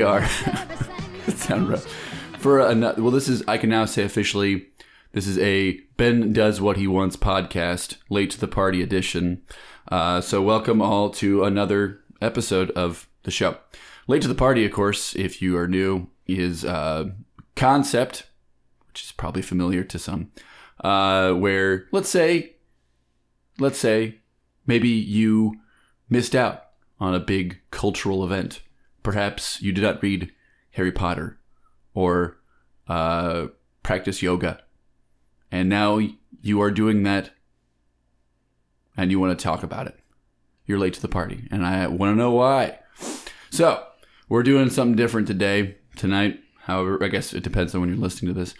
We are. Sound rough. For another, well, this is I can now say officially, this is a Ben does what he wants podcast, late to the party edition. Uh, so welcome all to another episode of the show. Late to the party, of course, if you are new, is uh, concept, which is probably familiar to some, uh, where let's say, let's say, maybe you missed out on a big cultural event. Perhaps you did not read Harry Potter or uh, practice yoga. And now you are doing that and you want to talk about it. You're late to the party, and I want to know why. So, we're doing something different today, tonight. However, I guess it depends on when you're listening to this.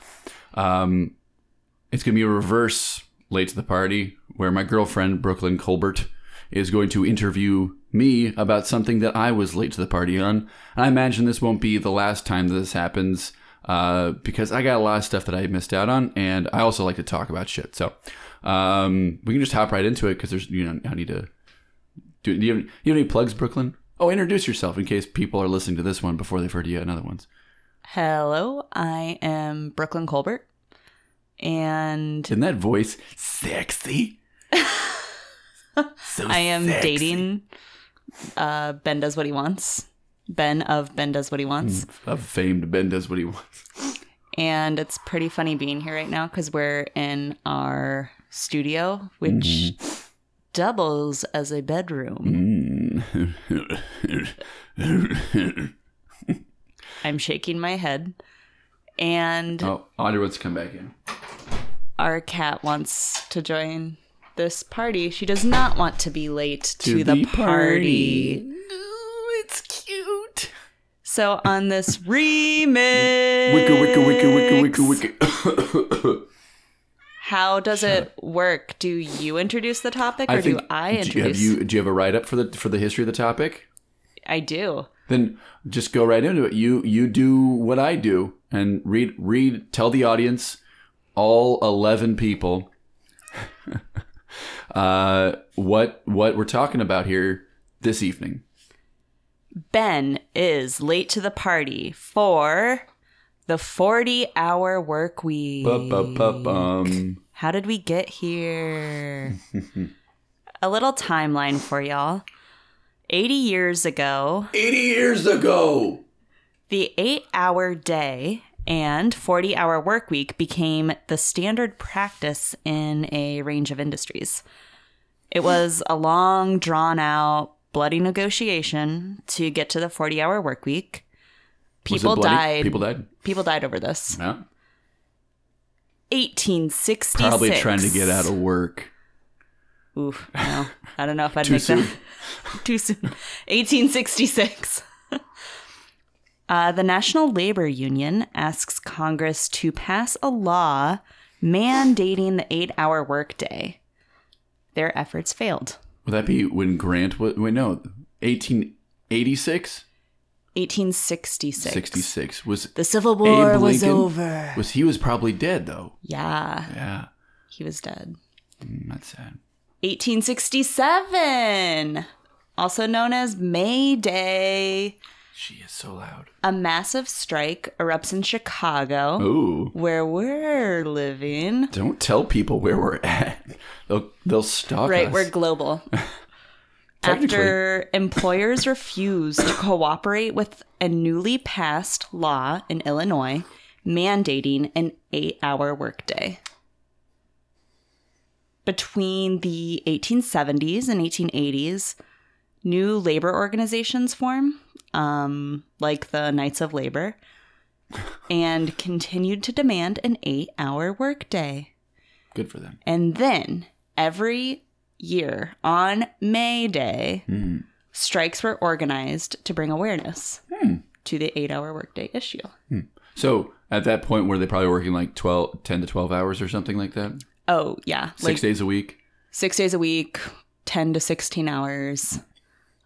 Um, it's going to be a reverse late to the party where my girlfriend, Brooklyn Colbert, is going to interview me about something that I was late to the party on. And I imagine this won't be the last time that this happens uh, because I got a lot of stuff that I missed out on, and I also like to talk about shit. So um, we can just hop right into it because there's, you know, I need to. Do, do you, have, you have any plugs, Brooklyn? Oh, introduce yourself in case people are listening to this one before they've heard you another ones. Hello, I am Brooklyn Colbert, and Isn't that voice sexy? so I am sexy. dating uh, Ben Does What He Wants. Ben of Ben Does What He Wants. Of famed Ben does what he wants. And it's pretty funny being here right now because we're in our studio, which Mm-hmm. doubles as a bedroom. I'm shaking my head. And oh, Audrey wants to come back in. our cat wants to join this party. She does not want to be late to, the, party. Ooh, it's cute. So on this remix, Wicka, wicka, wicka, wicka, wicka, wicka. how does it work? Do you introduce the topic, or do I do you- introduce? Have you, do you have a write up for the for the history of the topic? I do. Then just go right into it. You you do what I do and read read. Tell the audience, all eleven people, uh, what what we're talking about here this evening. Ben is late to the party for the 40 hour work week. Ba-ba-ba-bum. How did we get here? A little timeline for y'all. 80 years ago, Eighty years ago. the eight hour day and 40 hour work week became the standard practice in a range of industries. It was a long, drawn out, bloody negotiation to get to the 40 hour work week. People died. People died. People died over this. Yeah. 1866. Probably trying to get out of work. Oof, no. I don't know if I'd make soon. that too soon. 1866. Uh, the National Labor Union asks Congress to pass a law mandating the eight-hour workday. Their efforts failed. Would that be when Grant was? Wait, no, eighteen eighty six. 1866. 66 was The Civil War Abe was over. was he was probably dead though Yeah, yeah he was dead. Mm, that's sad 1867, also known as May Day. She is so loud A massive strike erupts in Chicago, oh where we're living. don't tell people where we're at they'll they'll stalk Right, us we're global. Technically. After employers refused to cooperate with a newly passed law in Illinois mandating an eight hour workday. Between the 1870s and 1880s, new labor organizations form, um, like the Knights of Labor, and continued to demand an eight hour workday. good for them And then every year on May Day, hmm. strikes were organized to bring awareness hmm. to the eight hour workday issue. Hmm. so at that point were they probably working like 12 10 to 12 hours or something like that Oh, yeah. six Like days a week six days a week, 10 to 16 hours.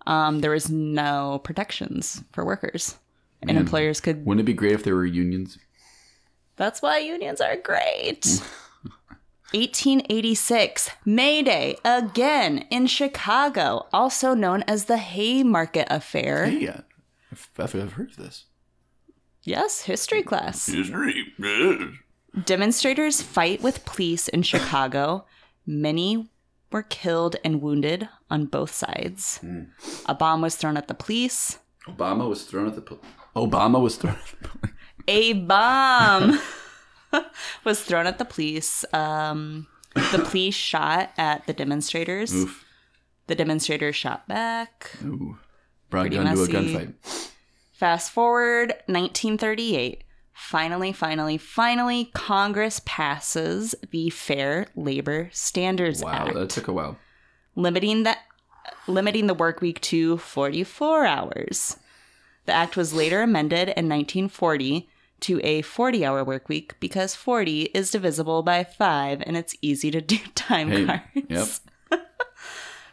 Um, there was no protections for workers. And Man. employers could. wouldn't it be great if there were unions That's why unions are great. 1886, May Day, again in Chicago, also known as the Haymarket Affair. Hey, uh, I've, I've I've heard of this. Yes, history class. History. Yes. Demonstrators fight with police in Chicago. Many were killed and wounded on both sides. A bomb was thrown at the police. Obama was thrown at the. Pol- Obama was thrown. At the pol- A bomb was thrown at the police. Um, the police shot at the demonstrators. Oof. The demonstrators shot back. Ooh. Brought Pretty gun to a gunfight. Fast forward 1938. Finally, finally, finally, Congress passes the Fair Labor Standards Wow, Act, Wow, that took a while. Limiting the limiting the work week to 44 hours. The act was later amended in 1940 to a 40-hour work week because 40 is divisible by 5 and it's easy to do time Hey, cards. yep.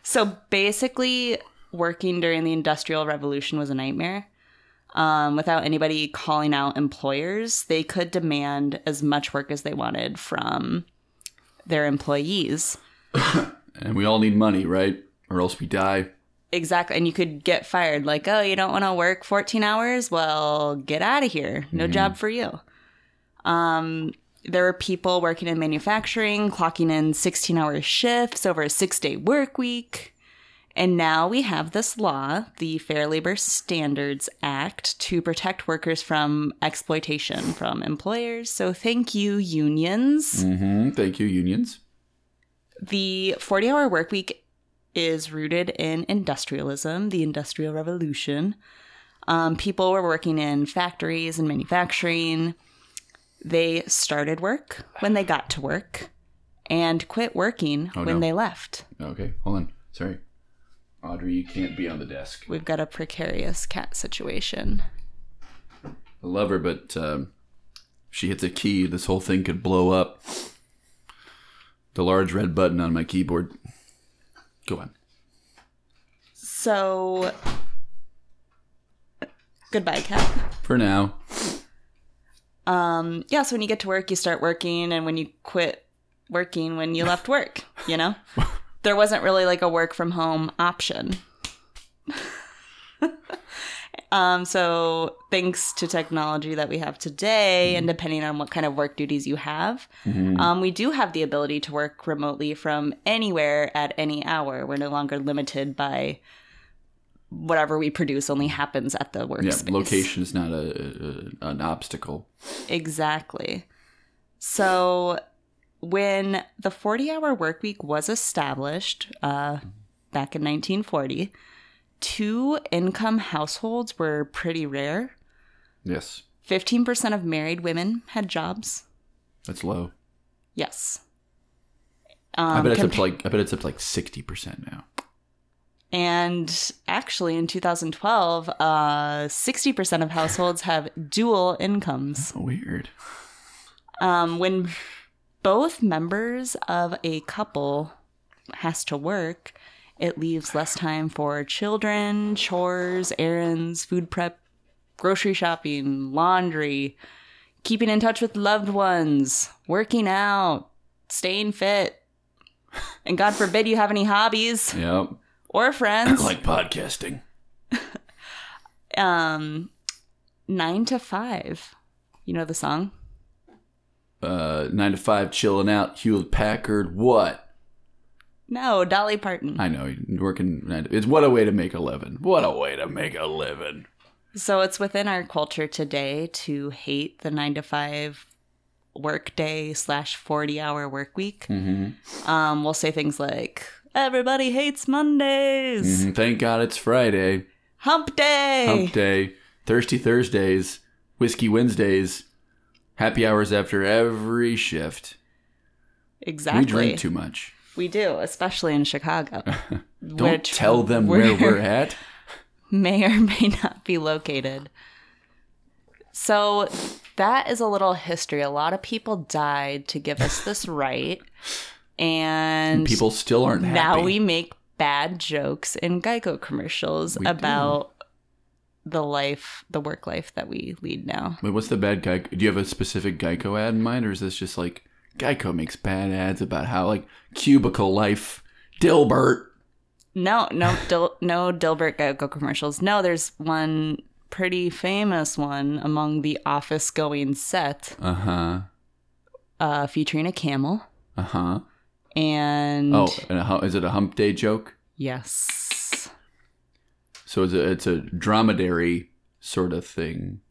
So basically, working during the Industrial Revolution was a nightmare. Um, without anybody calling out employers, they could demand as much work as they wanted from their employees. And we all need money, right? Or else we die. Exactly. And you could get fired like, oh, you don't want to work 14 hours? Well, get out of here. No job for you. Um, there were people working in manufacturing, clocking in 16 hour shifts over a six day work week. And now we have this law, the Fair Labor Standards Act, to protect workers from exploitation from employers. So thank you, unions. hmm Thank you, unions. The 40 hour work week is rooted in industrialism, the Industrial Revolution. Um, people were working in factories and manufacturing. They started work when they got to work and quit working Oh, when no. they left. Okay, hold on. Sorry. Audrey, you can't be on the desk. We've got a precarious cat situation. I love her, but um, she hits a key, this whole thing could blow up. The large red button on my keyboard. Go on. So, goodbye, cat. For now. Um, yeah, so when you get to work, you start working, and when you quit working, when you left work, you know? there wasn't really like a work from home option. um, so thanks to technology that we have today, and depending on what kind of work duties you have, um, we do have the ability to work remotely from anywhere at any hour. We're no longer limited by whatever we produce only happens at the Yeah, workspace. location is not a, a an obstacle. Exactly. So when the 40 hour work week was established uh, back in 1940, two income households were pretty rare. Yes, 15% of married women had jobs. that's low. Yes. I Um, bet it's up to like I bet it's up to like sixty percent now. and actually, in 2012, uh, 60% of households have dual incomes. Weird. um, when both members of a couple has to work it leaves less time for children chores errands food prep grocery shopping laundry keeping in touch with loved ones working out staying fit and god forbid you have any hobbies Yep. or friends I like podcasting. um nine to five you know the song Uh, nine to five, chilling out. Hewlett Packard. What? No dolly parton I know. Working. It's what a way to make a living. What a way to make a living. So it's within our culture today to hate the nine to five work day slash 40 hour work week. Mm-hmm. Um, we'll say things like, everybody hates Mondays, Mhm. Thank God it's Friday. hump day. Hump Day. Thirsty Thursdays. Whiskey Wednesdays. Happy hours after every shift. Exactly. We drink too much. We do, especially in Chicago. Don't tell them where we're at. may or may not be located. So that is a little history. A lot of people died to give us this right. And People still aren't happy. now we make bad jokes in Geico commercials We do. about the life, the work life that we lead now. Wait, what's the bad Geico? Do you have a specific Geico ad in mind, or is this just like Geico makes bad ads about how like cubicle life. Dilbert. No, no, Dil- no Dilbert Geico commercials. No, there's one pretty famous one among the office going set Uh huh. uh, featuring a camel. Uh huh. And Oh, and a, is it a hump day joke? yes. So it's a it's a dromedary sort of thing.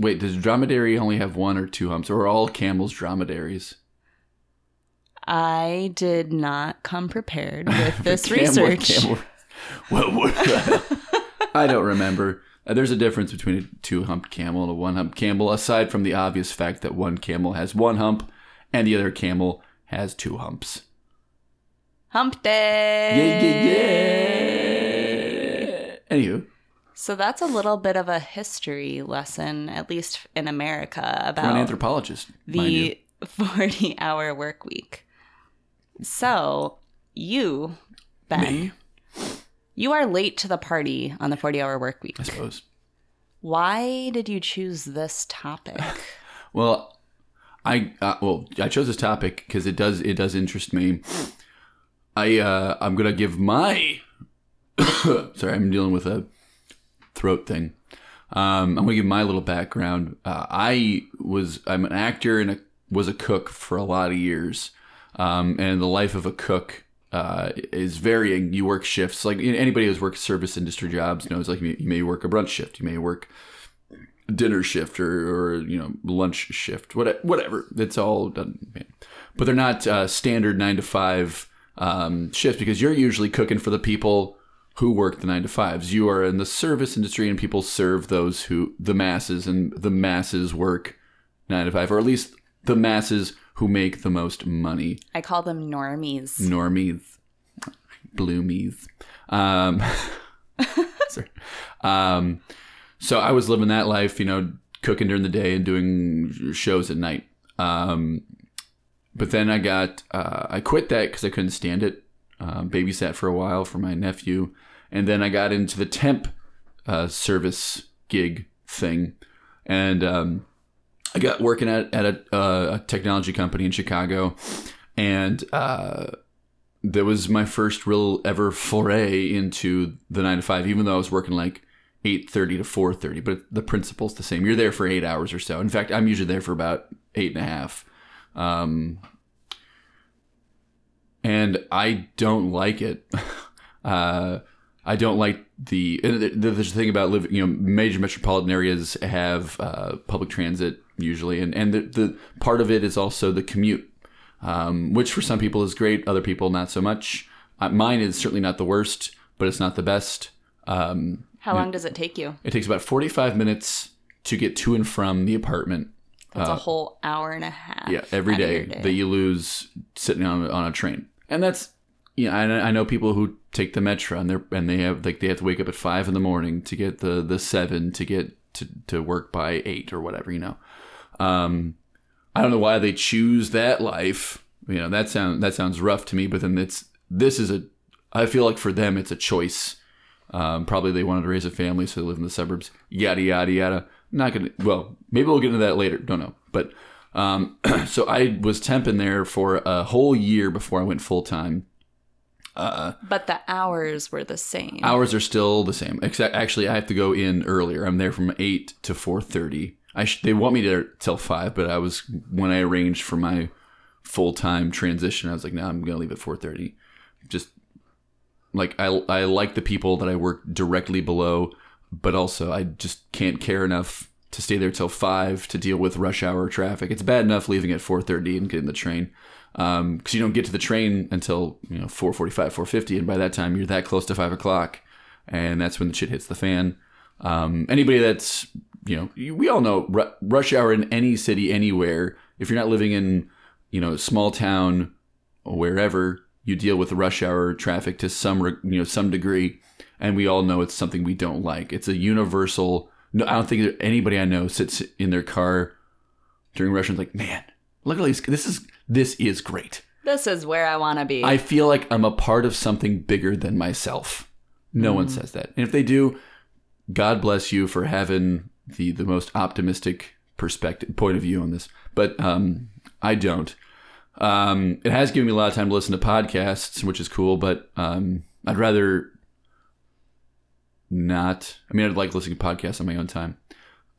Wait, does dromedary only have one or two humps, or are all camels dromedaries? I did not come prepared with this Camel- research. camel- What- what- I don't remember. Uh, there's a difference between a two humped camel and a one humped camel, aside from the obvious fact that one camel has one hump and the other camel has two humps. Hump day. Yeah, yeah, yeah. Anywho, So that's a little bit of a history lesson, at least in America, I'm an about anthropologist. the 40 hour work week. So, you, Ben, Me, you are late to the party on the 40 hour work week. I suppose. Why did you choose this topic? Well, I uh, well I chose this topic because it does it does interest me. I uh, I'm gonna give my sorry I'm dealing with a throat thing. Um, I'm gonna give my little background. Uh, I was I'm an actor and a, was a cook for a lot of years, um, and the life of a cook uh, is varying. You work shifts like anybody who's worked service industry jobs knows. Like you may work a brunch shift, you may work dinner shift or, or you know lunch shift what, whatever it's all done but they're not uh, standard nine to five um, shifts because you're usually cooking for the people who work the nine to fives you are in the service industry and people serve those who the masses and the masses work nine to five or at least the masses who make the most money I call them normies. normies, bloomies. Um, sorry. Um, so I was living that life, you know, cooking during the day and doing shows at night. Um, but then I got, uh, I quit that because I couldn't stand it. Um, babysat for a while for my nephew. And then I got into the temp uh, service gig thing. And um, I got working at, at a, uh, a technology company in Chicago. And uh, that was my first real ever foray into the nine to five, even though I was working like eight thirty to four thirty. But the principle's the same. You're there for eight hours or so. In fact, I'm usually there for about eight and a half. Um, and I don't like it. uh, I don't like the. There's the thing about living. You know, major metropolitan areas have uh, public transit usually, and and the, the part of it is also the commute um, which for some people is great, other people not so much. Uh, mine is certainly not the worst, but it's not the best. Um, How long does it take you? it takes about 45 minutes to get to and from the apartment. That's a whole hour and a half. Uh, Yeah, every of day, that you lose sitting on on a train, and that's you know, I, I know people who take the metro and they are and they have like they have to wake up at five in the morning to get the the seven to get to to work by eight or whatever you know. Um, I don't know why they choose that life. You know, that sound that sounds rough to me, but then it's this is a I feel like for them it's a choice. Um, probably they wanted to raise a family, so they live in the suburbs. Yada yada yada. Not gonna. Well, maybe we'll get into that later. Don't know. But um, so I was temping there for a whole year before I went full time. But the hours were the same. Hours are still the same. Except actually, I have to go in earlier. I'm there from eight to four thirty. I sh- they want me there till five, but I was when I arranged for my full time transition. I was like, no, I'm gonna leave at four thirty. Just like I I like the people that I work directly below, but also I just can't care enough to stay there till five to deal with rush hour traffic. It's bad enough leaving at four thirty and getting the train. because you don't get to the train until you know 4:45, 4:50, and by that time you're that close to five o'clock, and that's when the shit hits the fan. Um, anybody that's you know, we all know ru- rush hour in any city, anywhere. If you're not living in you know small town or wherever, you deal with rush hour traffic to some you know some degree, and we all know it's something we don't like. It's a universal. No, I don't think anybody I know sits in their car during rush hour and is like, man, look at these. This is this is great. this is where I want to be. I feel like I'm a part of something bigger than myself. No one says that. And if they do, God bless you for having the the most optimistic perspective point of view on this. But um I don't. Um, it has given me a lot of time to listen to podcasts, which is cool, but um, I'd rather not. I mean, I'd like listening to podcasts on my own time.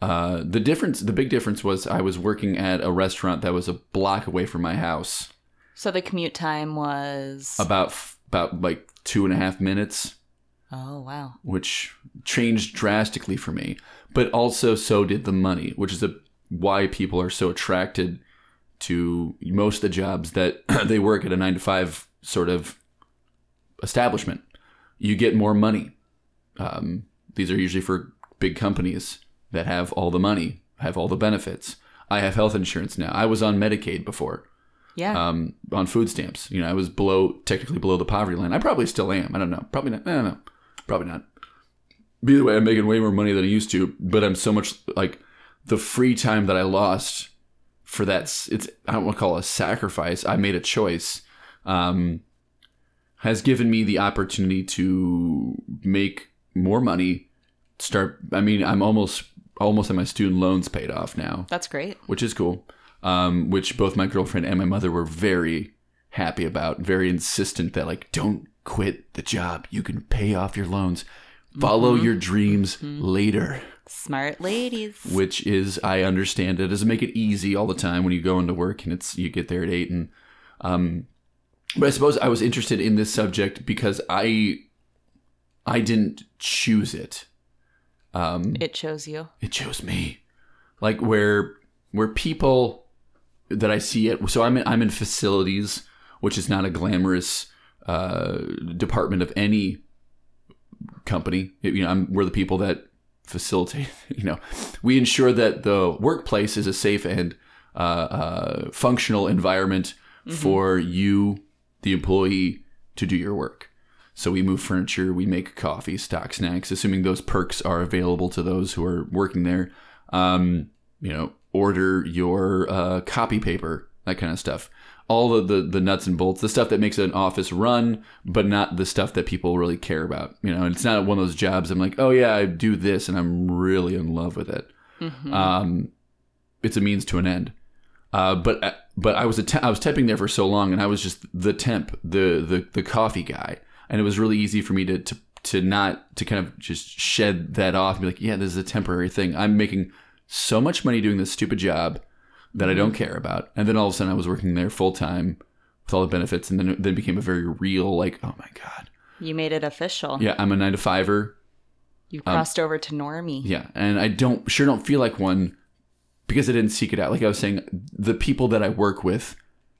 Uh, the difference, the big difference was I was working at a restaurant that was a block away from my house, So the commute time was. about f- about like two and a half minutes, oh, wow. which changed drastically for me. But also, so did the money, which is a, why people are so attracted to most of the jobs that they work at a nine to five sort of establishment. You get more money. Um, these are usually for big companies that have all the money, have all the benefits. I have health insurance now. I was on Medicaid before, Yeah. um, on food stamps. You know, I was below, technically below the poverty line. I probably still am. I don't know. Probably not. I don't know. Probably not. Either way, I'm making way more money than I used to. But I'm so much like the free time that I lost for that. It's I don't want to call it a sacrifice. I made a choice. Um, has given me the opportunity to make more money. Start. I mean, I'm almost almost have my student loans paid off now That's great. which is cool. Um, which both my girlfriend and my mother were very happy about, very insistent that like don't quit the job. You can pay off your loans. Follow your dreams later, Smart ladies. which is I understand it doesn't make it easy all the time when you go into work and it's you get there at eight and um but I suppose I was interested in this subject because I I didn't choose it. Um It chose you. it chose me. Like where where people that i see it so i'm in, i'm in facilities which is not a glamorous uh, department of any company. You know I'm, we're the people that facilitate you know. We ensure that the workplace is a safe and uh, uh, functional environment for you the employee to do your work so we move furniture, we make coffee, stock snacks, assuming those perks are available to those who are working there. Um, you know, order your uh, copy paper, that kind of stuff. All of the, the nuts and bolts, the stuff that makes an office run, but not the stuff that people really care about. You know, and it's not one of those jobs I'm like, oh yeah, I do this and I'm really in love with it. Um, it's a means to an end. Uh, but but I was a te- I was temping there for so long, and I was just the temp, the the the coffee guy, and it was really easy for me to to to not to kind of just shed that off and be like, yeah, this is a temporary thing. I'm making so much money doing this stupid job that I don't mm-hmm. care about, and then all of a sudden I was working there full time with all the benefits, and then it then became a very real like, oh my god, You made it official. yeah, I'm a nine to fiver, You um, crossed over to normie. yeah, and I don't sure don't feel like one because I didn't seek it out. Like I was saying, the people that I work with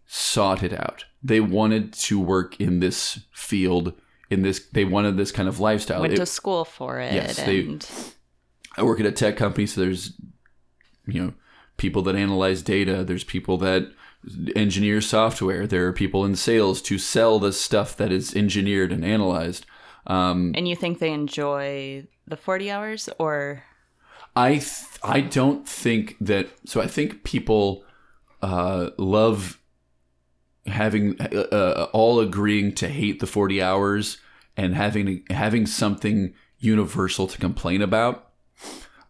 sought it out. They wanted to work in this field, in this. They wanted this kind of lifestyle. Went It- to school for it. Yes, they- I work at a tech company, so there's, you know, people that analyze data. There's people that engineer software. There are people in sales to sell the stuff that is engineered and analyzed. Um, and you think they enjoy the 40 hours or I th- I don't think that. So I think people uh, love having uh, uh, all agreeing to hate the forty hours and having having something universal to complain about.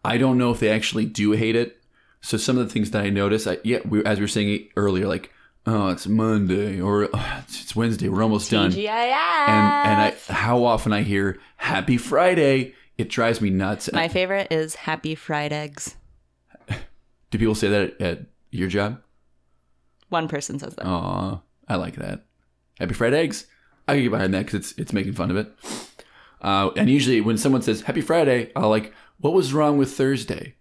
I don't know if they actually do hate it. So some of the things that I notice, I, yeah, we, as we were saying earlier, like oh, it's Monday or oh, it's, it's Wednesday, we're almost done TGIF? and and I how often I hear Happy Friday, it drives me nuts. My favorite is happy fried eggs. Do people say that at, at your job? One person says that. Aw, I like that. Happy fried eggs. I can get behind that because it's it's making fun of it. Uh, and usually when someone says Happy Friday, I'll like, what was wrong with Thursday?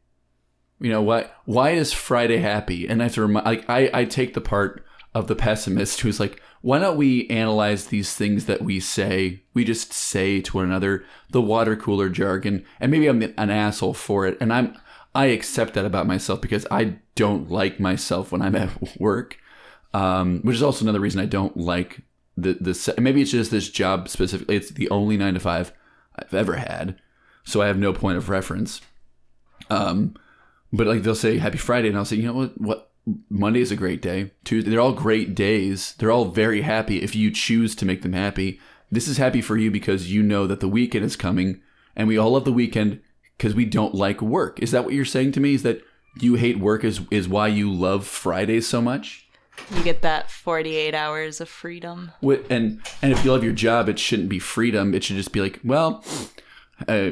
You know why? Why is Friday happy? And I have to remind, like, I I take the part of the pessimist who's like, why don't we analyze these things that we say? We just say to one another the water cooler jargon, and maybe I'm an asshole for it, and I'm I accept that about myself because I don't like myself when I'm at work, um, which is also another reason I don't like the this. Maybe it's just this job specifically. It's the only nine to five I've ever had, so I have no point of reference. Um, but like they'll say Happy Friday, and I'll say, you know what? What Monday is a great day. Tuesday, they're all great days. They're all very happy if you choose to make them happy. This is happy for you because you know that the weekend is coming, and we all love the weekend because we don't like work. Is that what you're saying to me? Is that you hate work is is why you love Fridays so much? You get that 48 hours of freedom. And and if you love your job, it shouldn't be freedom. It should just be like, well, uh,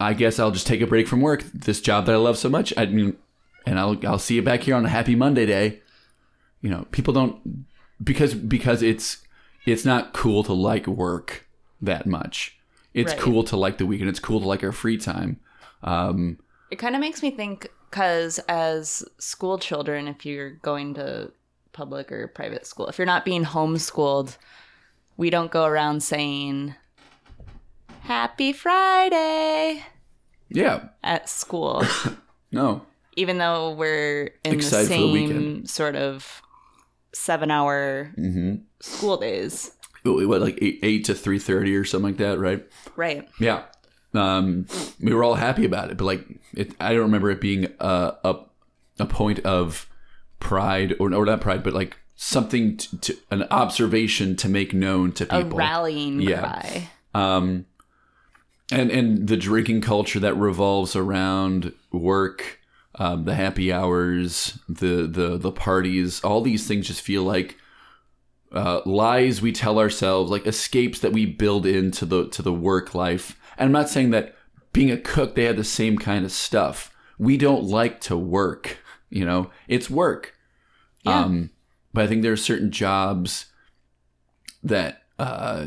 I guess I'll just take a break from work. This job that I love so much, I mean, and I'll I'll see you back here on a happy Monday day. You know, people don't because because it's it's not cool to like work that much. It's Right. cool to like the weekend. It's cool to like our free time. Um, It kind of makes me think because as school children, if you're going to public or private school, if you're not being homeschooled, we don't go around saying Happy Friday yeah, at school, no, even though we're in Excited the for the same sort of seven hour hmm school days. what like eight, eight to three thirty or something like that, right? Right. Yeah. Um, we were all happy about it, but like, it, I don't remember it being a, a, a point of pride or, or not pride, but like something to, to an observation to make known to A people. rallying Yeah. cry. um, and, and the drinking culture that revolves around work, um, the happy hours, the, the, the parties, all these things just feel like, uh, lies we tell ourselves, like escapes that we build into the to the work life. And I'm not saying that being a cook they had the same kind of stuff. We don't like to work, you know. It's work. Yeah. Um, but I think there are certain jobs that uh,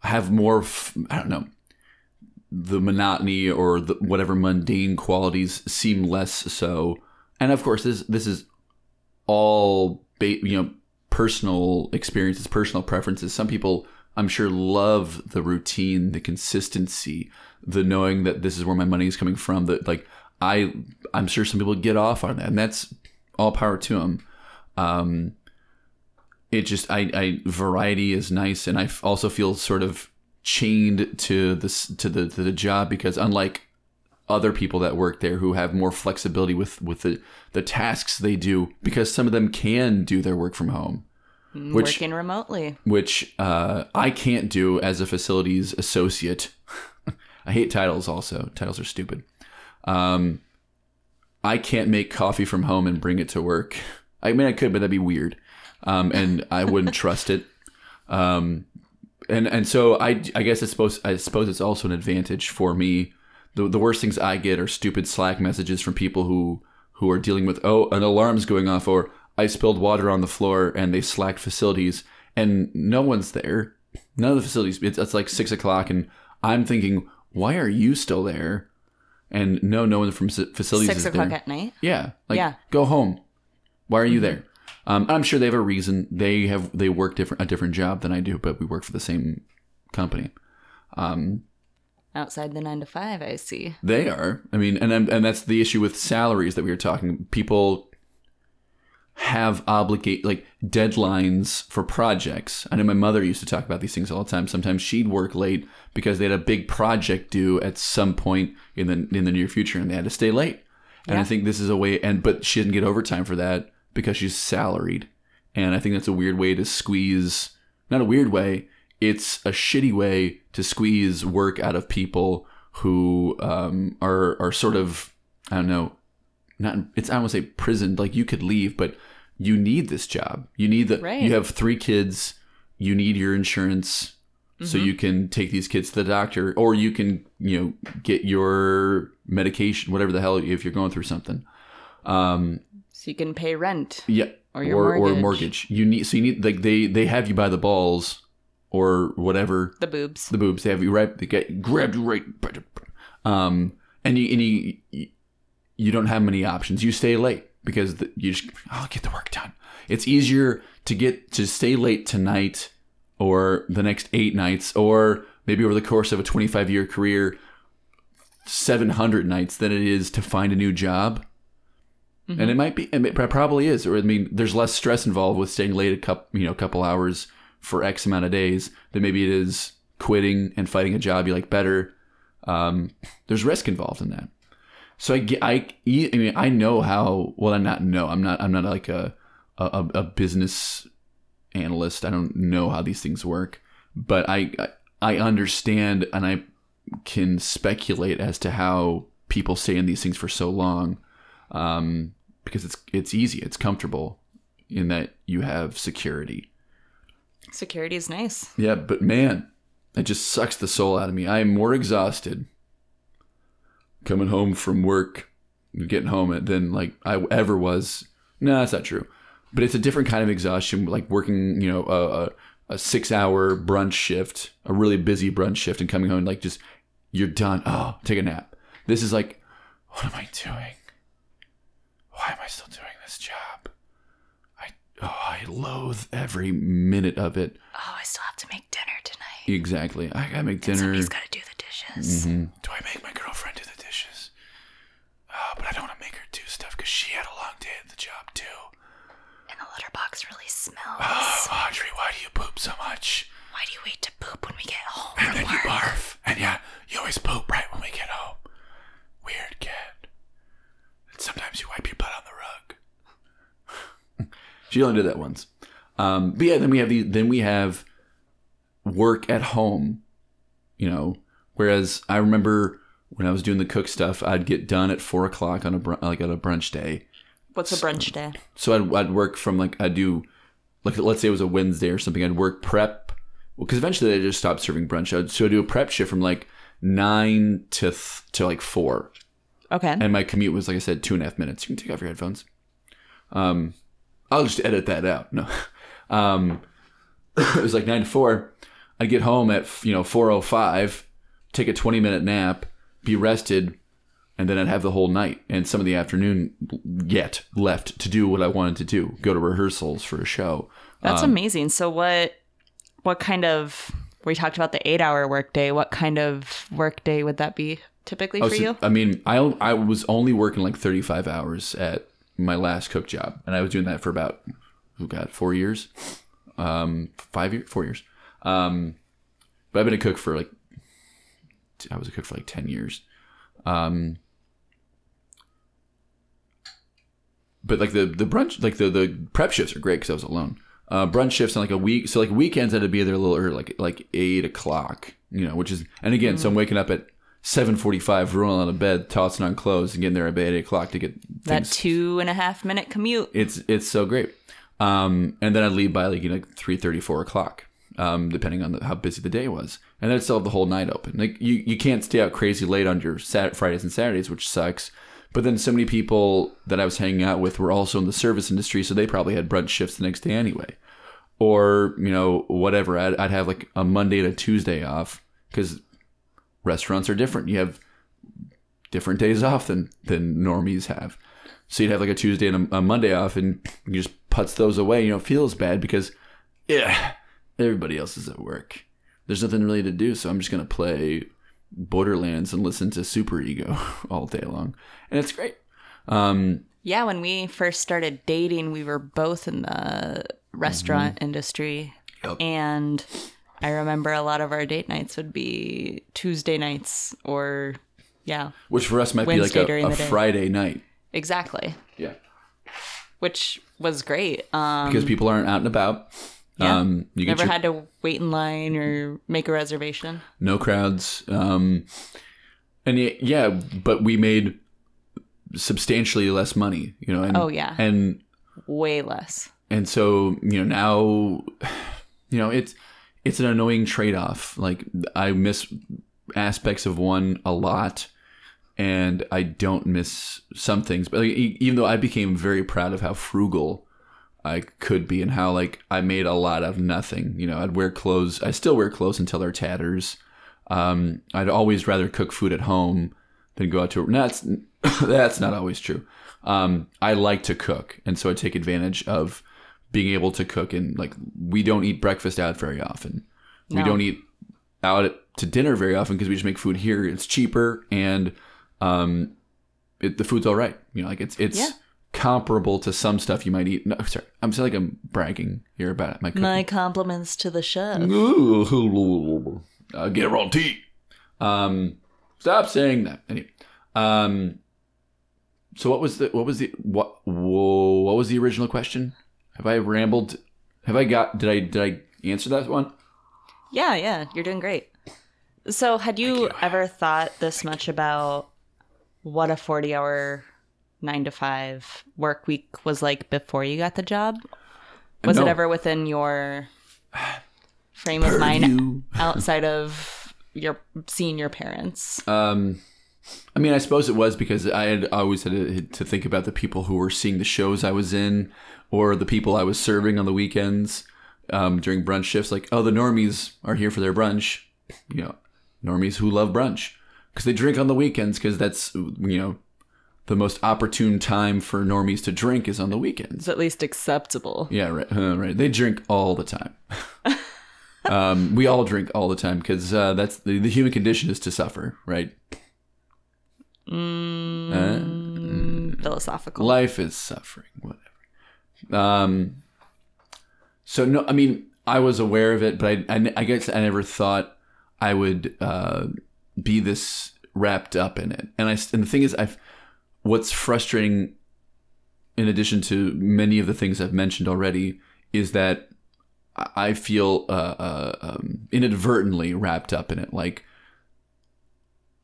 have more. F- I don't know. The monotony or the whatever mundane qualities seem less so. And of course, this this is all ba- you know personal experiences, personal preferences. Some people, I'm sure, love the routine, the consistency, the knowing that this is where my money is coming from. That like I, I'm sure some people get off on that, and that's all power to them. Um, it just I, I variety is nice, and I also feel sort of chained to this to the to the job because unlike other people that work there who have more flexibility with with the the tasks they do because some of them can do their work from home Which- Working remotely. which uh, I can't do as a facilities associate. I hate titles. Also, titles are stupid. Um, I can't make coffee from home and bring it to work. I mean, I could, but that'd be weird, um, and I wouldn't trust it. Um, and and so I I guess it's supposed I suppose it's also an advantage for me. The the worst things I get are stupid Slack messages from people who who are dealing with oh an alarm's going off or I spilled water on the floor and they slacked facilities and no one's there. None of the facilities. It's, it's like six o'clock and I'm thinking why are you still there? And no, no one from facilities Six is o'clock there. at night. Yeah, like Yeah. go home. Why are you there? Um, I'm sure they have a reason. They have they work different a different job than I do, but we work for the same company. Um, Outside the nine to five, I see. they are. I mean, and and that's the issue with salaries that we were talking. People have obligate like deadlines for projects. I know my mother used to talk about these things all the time. Sometimes she'd work late because they had a big project due at some point in the in the near future, and they had to stay late. And I think this is a way, and but she didn't get overtime for that because she's salaried. And I think that's a weird way to squeeze. Not a weird way. It's a shitty way to squeeze work out of people who um, are are sort of I don't know. Not it's I don't want to say prisoned. Like you could leave, but you need this job. You need the. Right. You have three kids. You need your insurance so you can take these kids to the doctor, or you can you know get your medication, whatever the hell, if you're going through something. Um, So you can pay rent. yeah, Or your or, mortgage. mortgage. You need so you need like they they have you by the balls or whatever The boobs. the boobs. They have you right. They get grabbed you right. Um, and you and you you don't have many options. You stay late because the, you just I'll get the work done. It's easier to get to stay late tonight or the next eight nights or maybe over the course of a 25 year career 700 nights than it is to find a new job and it might be and it probably is or i mean there's less stress involved with staying late a couple you know a couple hours for x amount of days than maybe it is quitting and fighting a job you like better. Um, there's risk involved in that. So I, I, I mean I know how well I'm not know I'm not I'm not like a a, a business analyst. I don't know how these things work. But I- I understand and I can speculate as to how people stay in these things for so long um, because it's it's easy it's comfortable in that you have security. Security is nice. Yeah, but man, it just sucks the soul out of me. I am more exhausted coming home from work, getting home at than like I ever was. No, that's not true. But it's a different kind of exhaustion, like working, you know, a, a, a six hour brunch shift, a really busy brunch shift, and coming home like just you're done. Oh, take a nap. This is like, what am I doing? Why am I still doing this job? I oh, I loathe every minute of it. Oh, I still have to make dinner tonight. Exactly. I gotta make dinner. Somebody's got to do the dishes. Mhm. Do I make my girlfriend do the dishes? Oh, but I don't want to make her do stuff because she had a long day at the job too. And the litter box really smells. Oh, Audrey, why do you poop so much? Why do you wait to poop when we get home And then you barf. And yeah, you always poop right when we get home. Weird cat. And sometimes you wipe your butt on the rug. she only did that once. Um, but yeah, then we have the then we have work at home. You know, whereas I remember when I was doing the cook stuff, I'd get done at four o'clock on a br- like on a brunch day. What's a brunch day? So I'd, I'd work from like I'd do like let's say it was a Wednesday or something. I'd work prep well because eventually they just stopped serving brunch. I'd, so I'd do a prep shift from like nine to th- to like four, Okay. and my commute was like I said two and a half minutes. You can take off your headphones. Um, I'll just edit that out. No, um, it was like nine to four. I'd get home at you know four o five, take a twenty minute nap, be rested, and then I'd have the whole night and some of the afternoon yet left to do what I wanted to do, go to rehearsals for a show. That's Um, amazing. So what what kind of we talked about the 8-hour workday. What kind of workday would that be typically Oh, for so- you? I mean, I I was only working like 35 hours at my last cook job, and I was doing that for about oh god, four years, um, five years, four years. Um, but I've been a cook for like I was a cook for like 10 years. Um, but like the the brunch, like the the prep shifts are great because I was alone. Uh, brunch shifts on like a week, so like weekends I had to be there a little early, like like eight o'clock, you know, which is and again, so I'm waking up at seven forty five, rolling out of bed, tossing on clothes, and getting there at eight o'clock to get that two and a half minute commute. it's it's so great. Um, and then I'd leave by like you know three thirty, four o'clock, um, depending on the, how busy the day was, and then I'd still have the whole night open. Like you you can't stay out crazy late on your Sat- Fridays and Saturdays, which sucks. But then so many people that I was hanging out with were also in the service industry, so they probably had brunch shifts the next day anyway, or you know whatever. I'd, I'd have like a Monday and a Tuesday off because restaurants are different. You have different days off than than normies have. So you'd have like a Tuesday and a, a Monday off, and you just putz those away. You know, it feels bad because yeah, everybody else is at work. There's nothing really to do, so I'm just gonna play Borderlands and listen to Superego all day long, and it's great. Um, Yeah, when we first started dating, we were both in the restaurant industry. Mm-hmm. Yep. And I remember a lot of our date nights would be Tuesday nights or, yeah, which for us might Wednesday be like a, a. Friday night. exactly. Yeah, Which was great. Um, because people aren't out and about. Yeah. Um, you never your, had to wait in line or make a reservation. no crowds. Um, and yeah, but we made substantially less money. You know, and, Oh, yeah. and Way less. and so you know now you know it's it's an annoying trade-off. Like i miss aspects of one a lot and i don't miss some things. But like, even though i became very proud of how frugal i could be and how like i made a lot of nothing you know i'd wear clothes i still wear clothes until they're tatters. Um, i'd always rather cook food at home than go out to no, that's that's not always true. Um, i like to cook and so i take advantage of being able to cook and like we don't eat breakfast out very often we don't eat out to dinner very often because we just make food here it's cheaper and um, it, the food's all right you know like it's it's Yeah. comparable to some stuff you might eat no sorry i'm sorry like i'm bragging here about my cooking My compliments to the chef. uh, guarantee. Um, stop saying that. Anyway, um, so what was the what was the what whoa, what was the original question? Have I rambled? Have I got? Did I did I answer that one? Yeah, yeah, you're doing great. So, had you, ever thought this much about what a 40 hour nine to five work week was like before you got the job? Was it ever within your frame of mind outside of your seeing your parents? Um, I mean, I suppose it was because I had always had to, to think about the people who were seeing the shows I was in, or the people I was serving on the weekends um, during brunch shifts. Like, oh, the normies are here for their brunch. You know, normies who love brunch because they drink on the weekends because that's you know the most opportune time for normies to drink is on the weekends. It's at least acceptable. Yeah, right. uh, right. They drink all the time. um, we all drink all the time because uh, that's the, the human condition is to suffer, right? Mm, philosophical. Life is suffering, whatever. Um, so no, I mean, I was aware of it, but I, I, I guess I never thought I would uh, be this wrapped up in it. And I, and the thing is, I've what's frustrating, in addition to many of the things I've mentioned already, is that I feel uh, uh, um, inadvertently wrapped up in it, like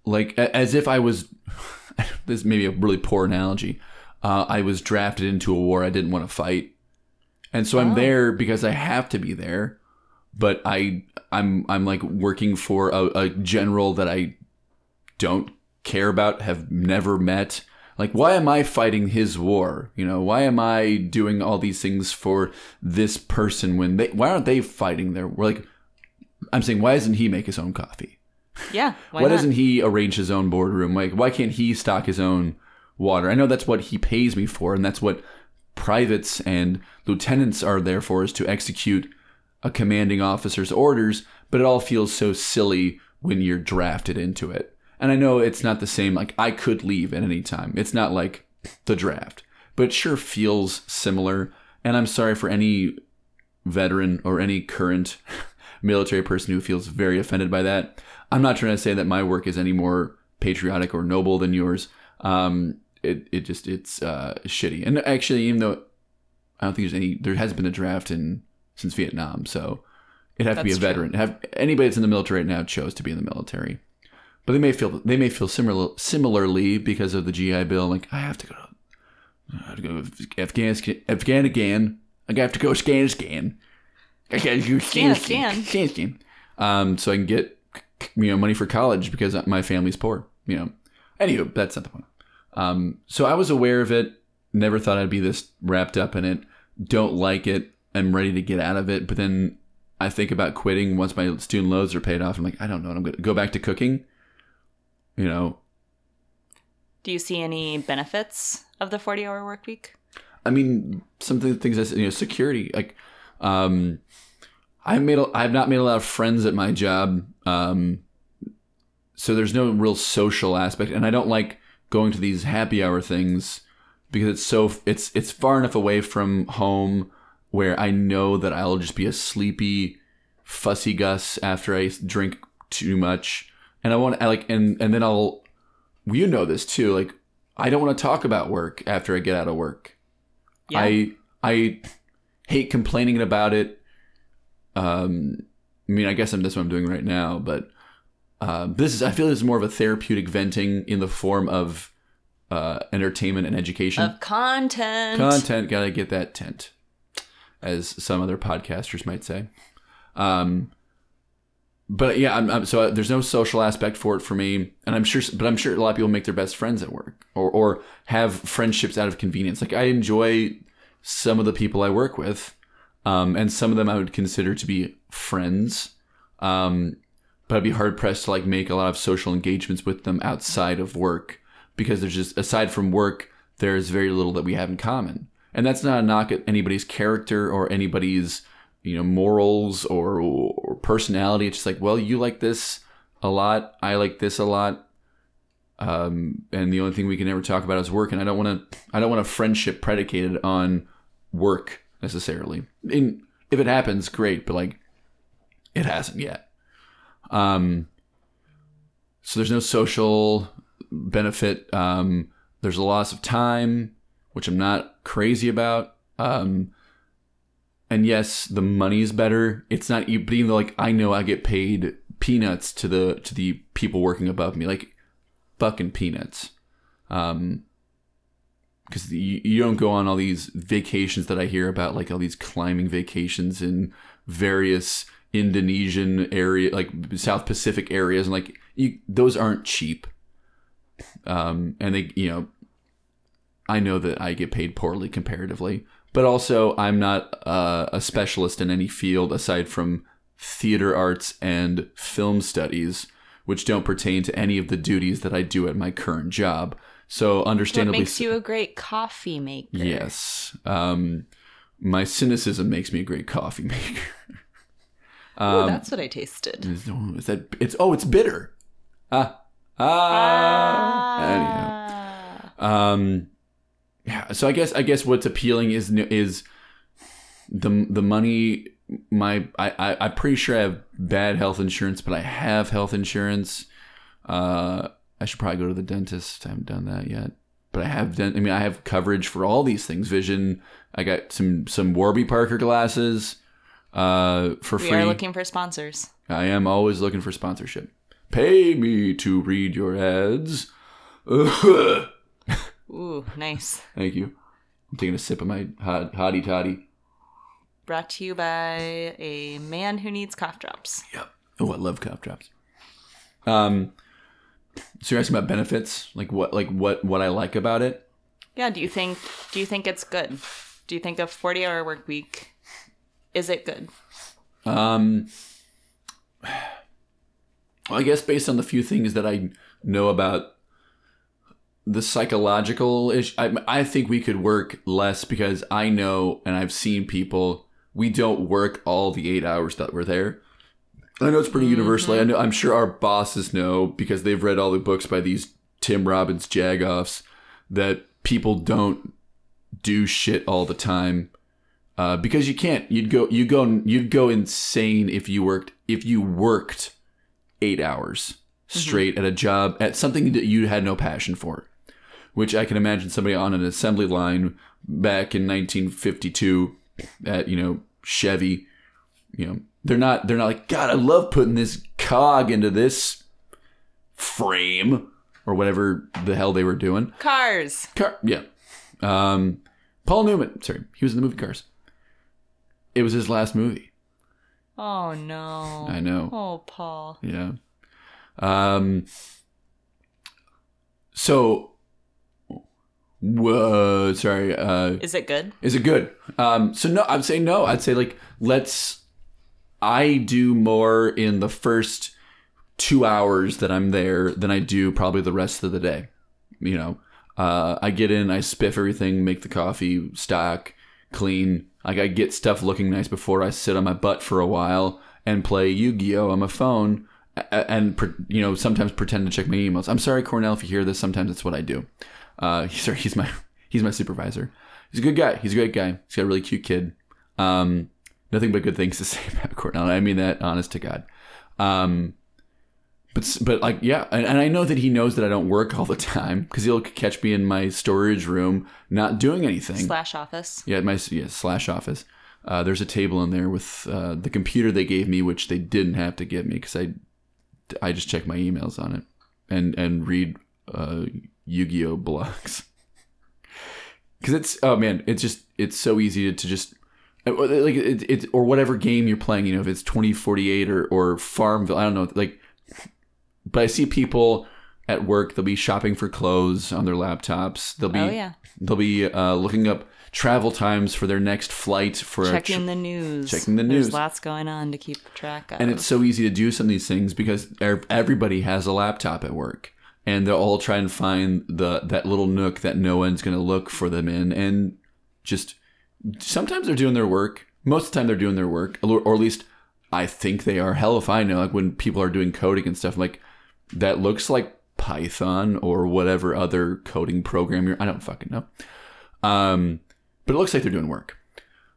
like as if I was. this may be a really poor analogy. Uh, I was drafted into a war I didn't want to fight, and so I'm Oh. there because I have to be there. But I, I'm, I'm like working for a, a general that I don't care about, have never met. Like, why am I fighting his war? You know, why am I doing all these things for this person when they? Why aren't they fighting their? We're like, I'm saying, why doesn't he make his own coffee? yeah. Why, Why, doesn't he arrange his own boardroom? Like, why can't he stock his own water? I know that's what he pays me for, and that's what privates and lieutenants are there for, is to execute a commanding officer's orders. But it all feels so silly when you're drafted into it. And I know it's not the same. Like, I could leave at any time. It's not like the draft, but it sure feels similar. And I'm sorry for any veteran or any current military person who feels very offended by that. I'm not trying to say that my work is any more patriotic or noble than yours. Um, it it just it's uh, shitty. And actually, even though I don't think there's any, there hasn't been a draft in since Vietnam, so it have to be a That's true. veteran. Have anybody that's in the military right now chose to be in the military, but they may feel they may feel similar similarly because of the GI Bill. Like I have to go to, I have to go to Afghanistan, Afghanistan. I have to go Afghanistan. I gotta go Afghanistan. Afghanistan. Um, so I can get you know money for college because my family's poor. You know. Anywho, that's not the point. Um, so I was aware of it. Never thought I'd be this wrapped up in it. Don't like it. I'm ready to get out of it. But then I think about quitting once my student loans are paid off. I'm like, I don't know. I'm going to go back to cooking. You know, Do you see any benefits of the 40 hour work week? I mean, some of the things I said, you know, security. Like, um, I've made, a, I've not made a lot of friends at my job. Um, so there's no real social aspect, and I don't like going to these happy hour things because it's so it's it's far enough away from home where I know that I'll just be a sleepy, fussy Gus after I drink too much, and I want I like and and then I'll, you know this too, like. I don't want to talk about work after I get out of work. Yeah. I I hate complaining about it. Um, I mean, I guess I'm that's what I'm doing right now, but uh, this is I feel this is more of a therapeutic venting in the form of uh, entertainment and education. of content. Content, gotta get that tent, as some other podcasters might say. Um, but yeah, I'm, I'm, so there's no social aspect for it for me, and I'm sure, but I'm sure a lot of people make their best friends at work, or or have friendships out of convenience. Like I enjoy some of the people I work with, um, and some of them I would consider to be friends. Um, but I'd be hard pressed to like make a lot of social engagements with them outside of work because there's just aside from work, there's very little that we have in common. And that's not a knock at anybody's character or anybody's you know morals or, or personality. It's just like, well, you like this a lot, I like this a lot, um, and the only thing we can ever talk about is work. And I don't want to, I don't want a friendship predicated on work necessarily. In if it happens, great, but like, it hasn't yet. Um, so there's no social benefit. Um, there's a loss of time, which I'm not crazy about. Um, and yes, the money's better. It's not, but even though like I know I get paid peanuts to the to the people working above me, like fucking peanuts. Um, because you, you don't go on all these vacations that I hear about, like all these climbing vacations in various Indonesian area, like South Pacific areas, and like you, those aren't cheap. Um, and they, you know, I know that I get paid poorly comparatively, but also I'm not uh, a specialist in any field aside from theater arts and film studies, which don't pertain to any of the duties that I do at my current job. So, What understandably, makes you a great coffee maker? yes, um, my cynicism makes me a great coffee maker. Ooh, that's what I tasted. Is oh, is that it's oh, it's bitter. Ah, ah. Anyhow. Ah. Um, yeah. So I guess I guess what's appealing is is the the money. My I, I I'm pretty sure I have bad health insurance, but I have health insurance. Uh, I should probably go to the dentist. I haven't done that yet, but I have dent. I mean, I have coverage for all these things. Vision. I got some some Warby Parker glasses. Uh, for We free. are looking for sponsors. I am always looking for sponsorship. Pay me to read your ads. Ooh, nice. Thank you. I'm taking a sip of my hot, hottie toddy. Brought to you by a man who needs cough drops. Yep. Oh, I love cough drops. Um, so you're asking about benefits, like what, like what, what I like about it. Yeah, do you think do you think it's good? Do you think a 40-hour work week is it good? Um, I guess based on the few things that I know about the psychological issue, I, I think we could work less because I know and I've seen people. We don't work all the eight hours that we're there. I know it's pretty universal. I know I'm sure our bosses know because they've read all the books by these Tim Robbins jagoffs that people don't do shit all the time uh, because you can't. You'd go. You go. You'd go insane if you worked. If you worked eight hours straight at a job at something that you had no passion for, which I can imagine somebody on an assembly line back in 1952 at you know Chevy. You know they're not. They're not like God. I love putting this cog into this frame or whatever the hell they were doing. Cars. Car, yeah. Um, Paul Newman. Sorry, he was in the movie Cars. It was his last movie. Oh no. I know. Oh, Paul. Yeah. Um. So. Whoa. Sorry. Uh. Is it good? Is it good? Um. So no, I'd say no. I'd say like let's. I do more in the first two hours that I'm there than I do probably the rest of the day. You know, uh, I get in, I spiff everything, make the coffee, stock, clean. Like I get stuff looking nice before I sit on my butt for a while and play Yu-Gi-Oh on my phone, and you know sometimes pretend to check my emails. I'm sorry, Cornell, if you hear this. Sometimes that's what I do. Uh, he's sorry, he's my he's my supervisor. He's a good guy. He's a great guy. He's got a really cute kid. Um, nothing but good things to say about Cornell. I mean that, honest to God. Um, but but like yeah, and, and I know that he knows that I don't work all the time because he'll catch me in my storage room not doing anything. Slash office. Yeah, my yeah, slash office. Uh, there's a table in there with uh, the computer they gave me, which they didn't have to give me because I, I just check my emails on it and and read uh, Yu-Gi-Oh blogs. Because it's oh man, it's just it's so easy to, to just uh, like it, it or whatever game you're playing. You know, if it's 2048 or or Farmville, I don't know. Like, but I see people at work. They'll be shopping for clothes on their laptops. They'll be Oh yeah. They'll be uh, looking up travel times for their next flight for Checking tr- the news. checking the news. There's lots going on to keep track of. and it's so easy to do some of these things because everybody has a laptop at work and they'll all try and find the that little nook that no one's going to look for them in and just sometimes they're doing their work most of the time they're doing their work or or at least i think they are hell if i know like when people are doing coding and stuff like that looks like python or whatever other coding program you're i don't fucking know um, but it looks like they're doing work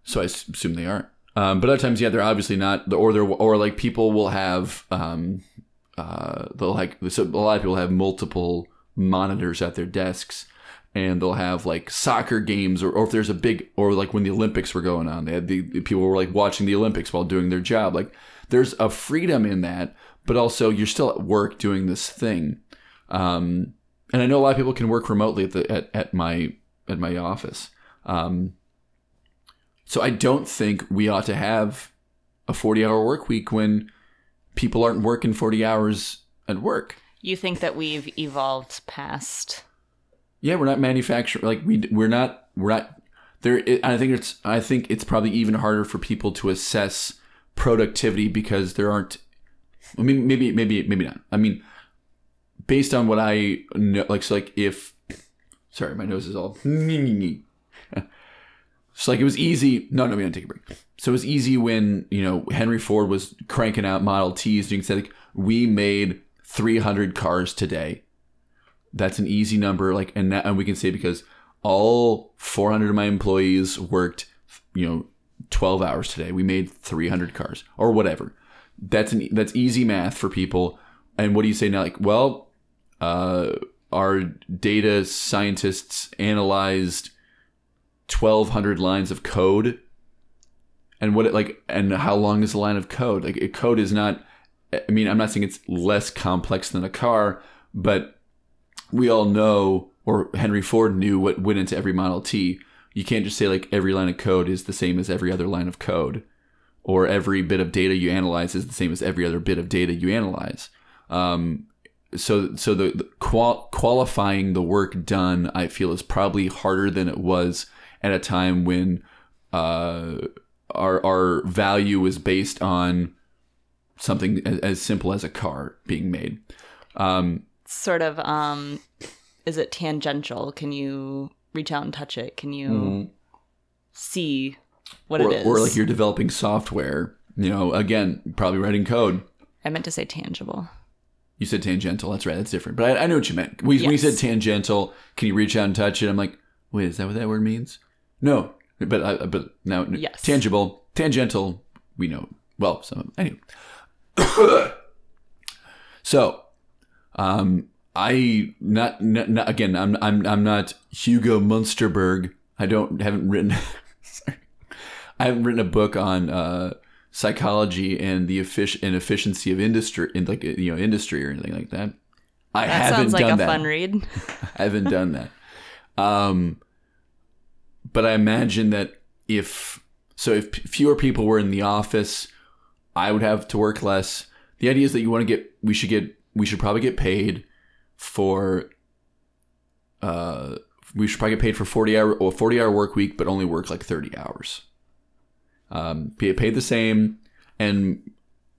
so I assume they aren't. Um, but other times, yeah, they're obviously not. Or they're or like people will have um, uh, they'll like so a lot of people have multiple monitors at their desks, and they'll have like soccer games, or, or if there's a big or like when the Olympics were going on, they had the people were like watching the Olympics while doing their job. Like there's a freedom in that, but also you're still at work doing this thing. Um, and I know a lot of people can work remotely at the at, at my at my office. Um, so I don't think we ought to have a 40 hour work week when people aren't working 40 hours at work. You think that we've evolved past Yeah, we're not manufacturing like we we're not we're not there it, I think it's I think it's probably even harder for people to assess productivity because there aren't I mean maybe maybe maybe not. I mean based on what I know like so like if sorry, my nose is all So like it was easy. No, no, we didn't take a break. So it was easy when you know Henry Ford was cranking out Model Ts. You can say like we made 300 cars today. That's an easy number. Like and that, and we can say because all 400 of my employees worked, you know, 12 hours today. We made 300 cars or whatever. That's an that's easy math for people. And what do you say now? Like, well, uh, our data scientists analyzed 1200 lines of code and what it like and how long is a line of code like a code is not i mean i'm not saying it's less complex than a car but we all know or henry ford knew what went into every model t you can't just say like every line of code is the same as every other line of code or every bit of data you analyze is the same as every other bit of data you analyze um, so so the, the qual- qualifying the work done i feel is probably harder than it was at a time when uh, our our value is based on something as, as simple as a car being made. Um, sort of um is it tangential? Can you reach out and touch it? Can you see what or, it is? or like you're developing software. You know, again, probably writing code. I meant to say tangible. You said tangential. That's right. That's different. But I, I know what you meant. We, When you said tangential, can you reach out and touch it? I'm like, wait, is that what that word means? No, but I, but now Yes. tangible, tangential. We know well. So anyway, so um, I not, not, not again. I'm I'm I'm not Hugo Munsterberg. I don't haven't written. I haven't written a book on uh, psychology and the effic- and efficiency of industry in like you know industry or anything like that. I That haven't sounds like done a that. fun read. I haven't done that. Um, but I imagine that if so, if p- fewer people were in the office, I would have to work less. The idea is that you want to get, we should get, we should probably get paid for, uh, we should probably get paid for forty hour or forty hour work week, but only work like thirty hours. Um, be paid the same, and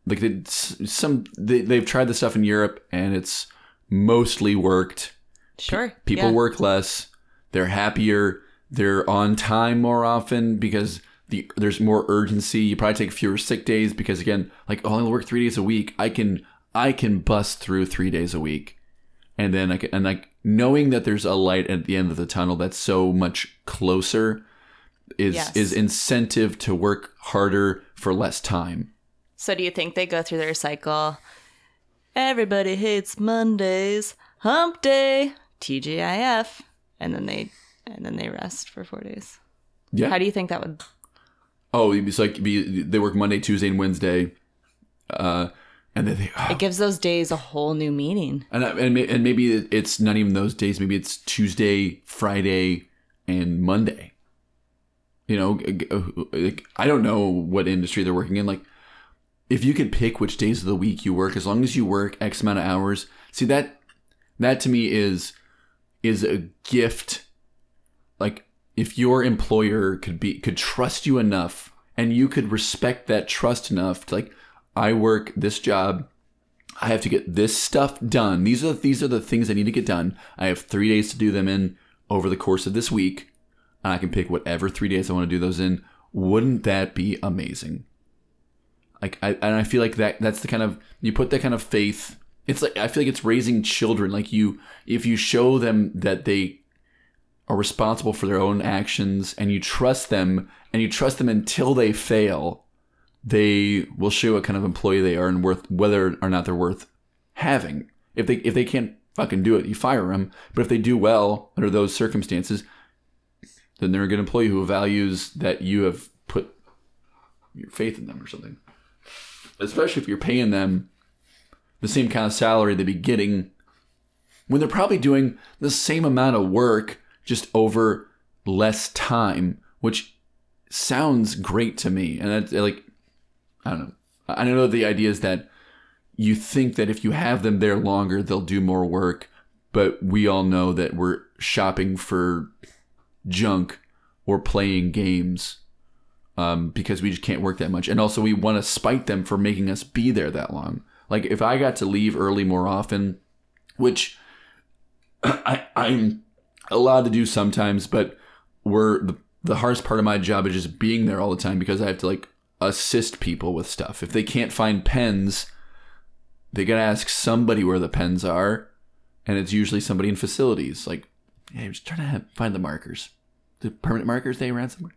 like they, some they, they've tried this stuff in Europe, and it's mostly worked. Sure. people yeah. work less. They're happier. They're on time more often because the there's more urgency. You probably take fewer sick days because again like oh, I only work three days a week. I can i can bust through three days a week. And then i can and like knowing that there's a light at the end of the tunnel that's so much closer is Yes. is incentive to work harder for less time So do you think they go through their cycle? Everybody hates Mondays. Hump day. TGIF. And then they and then they rest for four days. yeah How do you think that would oh it's like be, they work monday tuesday and wednesday uh and then they it gives those days a whole new meaning. And, and, and maybe it's not even those days. Maybe it's Tuesday, Friday, and Monday. You know, g- uh, like, I don't know what industry they're working in. Like, if you could pick which days of the week you work, as long as you work X amount of hours, see that that to me is is a gift. Like, if your employer could be could trust you enough, and you could respect that trust enough to like, I work this job I have to get this stuff done. These are these are the things I need to get done. I have three days to do them in over the course of this week, and I can pick whatever three days I want to do those in. Wouldn't that be amazing? Like, I and I feel like that that's the kind of you put that kind of faith. It's like I feel like it's raising children. Like you, if you show them that they are responsible for their own actions, and you trust them, and you trust them until they fail, they will show what kind of employee they are and worth whether or not they're worth having. If they if they can't fucking do it, you fire them. But if they do well under those circumstances, then they're a good employee who values that you have put your faith in them or something. Especially if you're paying them the same kind of salary they'd be getting when they're probably doing the same amount of work just over less time, which sounds great to me. And that's like, I don't know. I know the idea is that you think that if you have them there longer, they'll do more work. But we all know that we're shopping for junk or playing games um, because we just can't work that much. And also, we want to spite them for making us be there that long. Like, if I got to leave early more often, which I, I'm allowed to do sometimes, but we're the, the hardest part of my job is just being there all the time because I have to like assist people with stuff. If they can't find pens, they gotta ask somebody where the pens are, and it's usually somebody in facilities. Like, hey, I'm just trying to find the markers, the permanent markers they ran somewhere.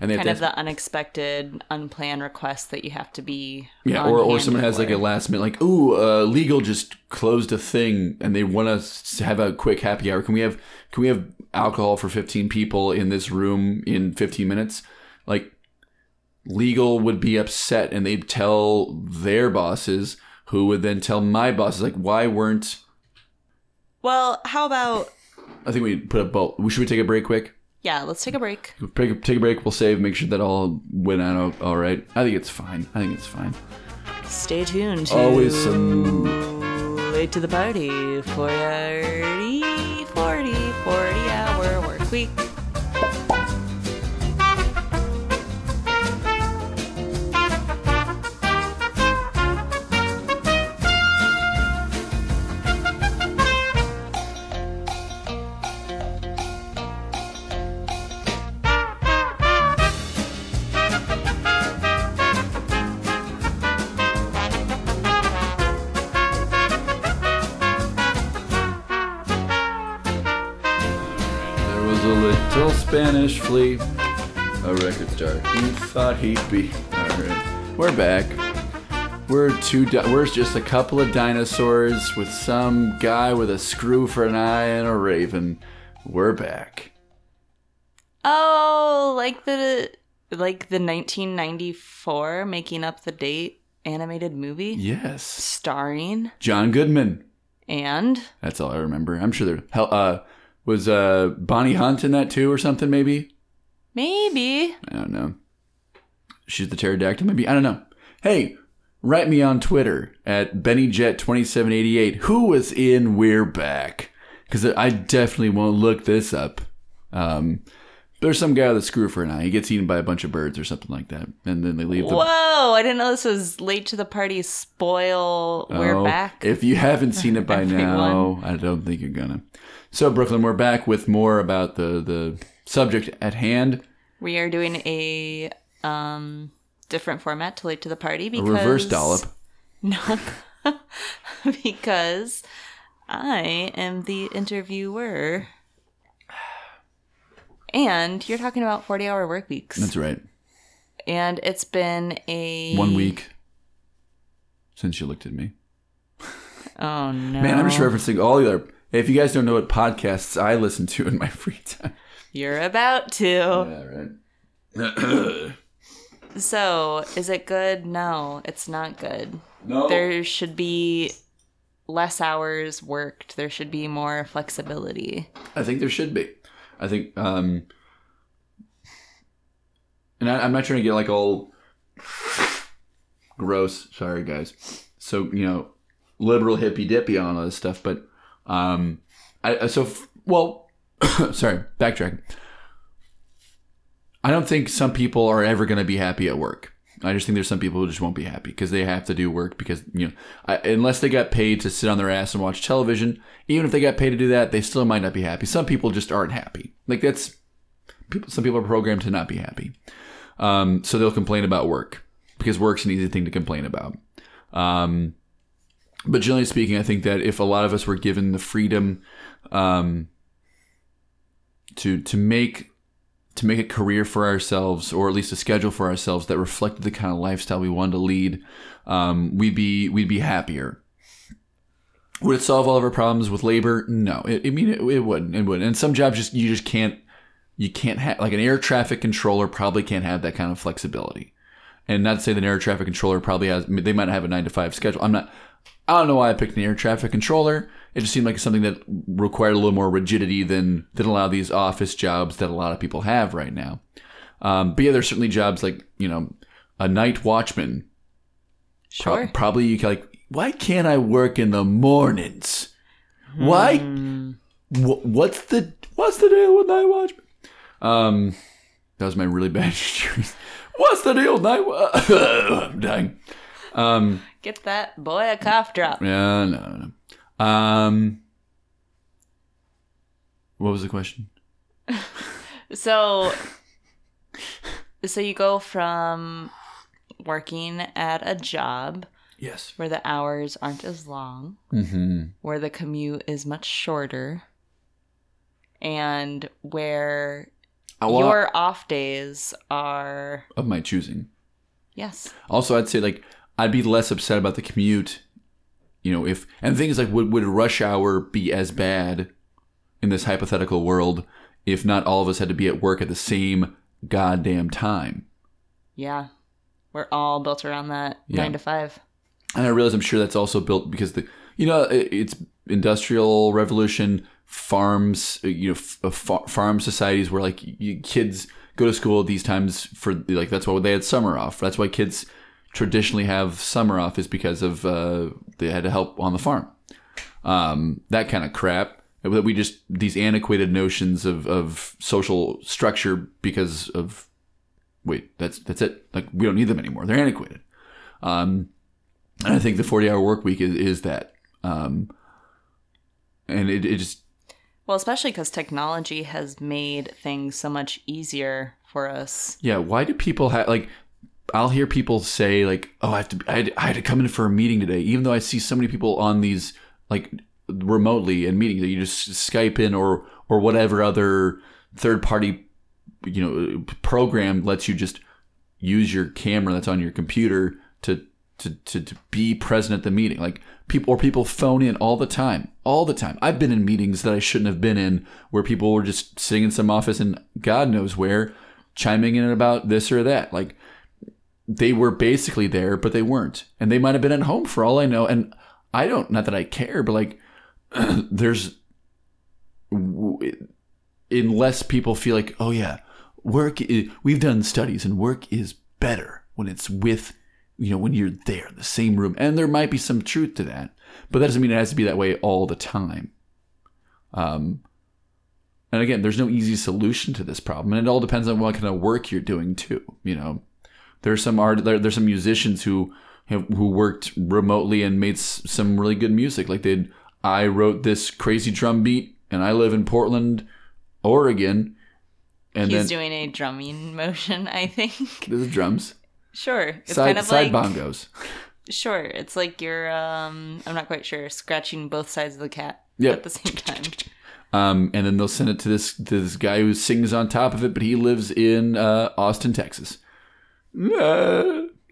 And they have Kind to of the unexpected, unplanned request that you have to be. Yeah, on or, or someone has like a last minute, like, ooh, uh, legal just closed a thing, and they want us to have a quick happy hour. Can we have can we have alcohol for fifteen people in this room in fifteen minutes? Like, legal would be upset, and they'd tell their bosses, who would then tell my bosses, like, why weren't? Well, how about I think we put a bolt. Should we take a break quick? Yeah? Let's take a break. Take a, take a break. We'll save. Make sure that all went out all right. I think it's fine. I think it's fine. Stay tuned. To Always some late to the party 40 40 40 hour work week. Little Spanish flea, a record star. He thought he'd be. All right, we're back. We're two. Di- we're just a couple of dinosaurs with some guy with a screw for an eye and a raven. We're back. Oh, like the like the 1994 making up the date animated movie Yes, starring John Goodman. and That's all I remember. I'm sure there. Hell, uh, was uh Bonnie Hunt in that too, or something? Maybe. maybe I don't know. She's the pterodactyl, maybe. I don't know. Hey, write me on Twitter at BennyJet2788. Who was in We're Back? Because I definitely won't look this up. Um, there's some guy with a screw for an eye. He gets eaten by a bunch of birds or something like that, and then they leave the. Whoa, I didn't know this was late to the party spoil. We're Oh, back. If you haven't seen it by now, I don't think you're gonna. So Brooklyn, we're back with more about the the subject at hand. we are doing a um different format to late to the party A reverse dollop. No, because I am the interviewer. And you're talking about 40 hour work weeks. That's right. and it's been a One week since you looked at me. Oh no. Man, I'm just referencing all the other. If you guys don't know what podcasts I listen to in my free time. You're about to. Yeah, right. So, is it good? No, it's not good. no. There should be less hours worked. There should be more flexibility. I think there should be. I think, um, and I, I'm not trying to get like all gross. Sorry, guys. So you know, liberal hippy dippy on all this stuff, but um, I so well. sorry, backtrack. I don't think some people are ever going to be happy at work. I just think there's some people who just won't be happy because they have to do work because you know I, unless they got paid to sit on their ass and watch television, even if they got paid to do that, they still might not be happy. Some people just aren't happy. Like that's people. Some people are programmed to not be happy, um, so they'll complain about work because work's an easy thing to complain about. Um, but generally speaking, I think that if a lot of us were given the freedom um, to to make to make a career for ourselves, or at least a schedule for ourselves that reflected the kind of lifestyle we wanted to lead, um, we'd be we'd be happier. Would it solve all of our problems with labor? No, it, I mean it, it wouldn't. It wouldn't. And some jobs just you just can't you can't have like an air traffic controller probably can't have that kind of flexibility. And not to say that an air traffic controller probably has they might not have a nine to five schedule. I'm not. I don't know why I picked an air traffic controller. It just seemed like something that required a little more rigidity than than a lot of these office jobs that a lot of people have right now. Um, but yeah, there's certainly jobs like you know a night watchman. Pro- Sure. probably you can like, why can't I work in the mornings? Why? Wh- what's the what's the deal with night watchman? Um, that was my really bad. What's the deal with night? Wa- I'm dying. Um, Get that boy a cough drop. yeah, no, no, no. Um, what was the question? So, so you go from working at a job Yes. where the hours aren't as long, Mm-hmm. where the commute is much shorter, and where your off days are of my choosing. yes, Also, I'd say like I'd be less upset about the commute. You know, if and things like would would rush hour be as bad in this hypothetical world if not all of us had to be at work at the same goddamn time? yeah, we're all built around that Yeah. nine to five. And I realize I'm sure that's also built because the you know it- it's industrial revolution farms uh, you know f- uh, farm societies where like you, kids go to school at these times for like that's why they had summer off. That's why kids traditionally have summer off is because of uh, they had to help on the farm. Um, that kind of crap that we just these antiquated notions of, of social structure because of wait that's that's it like we don't need them anymore they're antiquated um, and I think the 40 hour work week is, is that. Um, and it, it just, Well, especially because technology has made things so much easier for us. yeah, why do people have, like, I'll hear people say, like, oh, I have to, I had, I had to come in for a meeting today, even though I see so many people on these, like, remotely and meetings that you just Skype in or, or whatever other third party, you know, program lets you just use your camera that's on your computer to, to, to, to be present at the meeting. Like people or people phone in all the time, all the time. I've been in meetings that I shouldn't have been in where people were just sitting in some office and God knows where chiming in about this or that. Like they were basically there, but they weren't. And they might have been at home for all I know. And I don't, not that I care, but like there's, unless people feel like, oh yeah, work, i we've done studies and work is better when it's with, you know, when you're there in the same room. And there might be some truth to that, but that doesn't mean it has to be that way all the time. Um, and again, there's no easy solution to this problem, and it all depends on what kind of work you're doing too. You know, there's some art, there, there's some musicians who have, who worked remotely and made s- some really good music. Like they, I wrote this crazy drum beat, and I live in Portland, Oregon, and He's then doing a drumming motion, I think. this is drums, Sure. It's side kind of like side like bongos. sure. It's like you're um I'm not quite sure, scratching both sides of the cat Yeah. at the same time. Um, and then they'll send it to this to this guy who sings on top of it, but he lives in uh, Austin, Texas.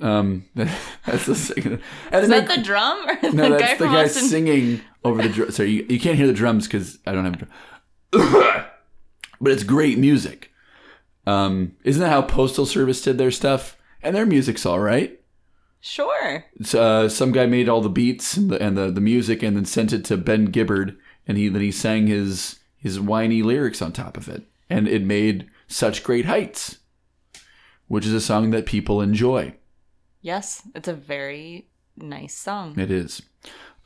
Um, that's the. And Is that the drum or no, the that's guy the from guy Austin? singing over the drum. Sorry, you, you can't hear the drums because I don't have a drum. but it's great music. Um, isn't that how Postal Service did their stuff? And their music's all right. Sure. Uh, some guy made all the beats and the, and the the music, and then sent it to Ben Gibbard, and he then he sang his his whiny lyrics on top of it, and it made such great heights, which is a song that people enjoy. Yes, it's a very nice song. It is,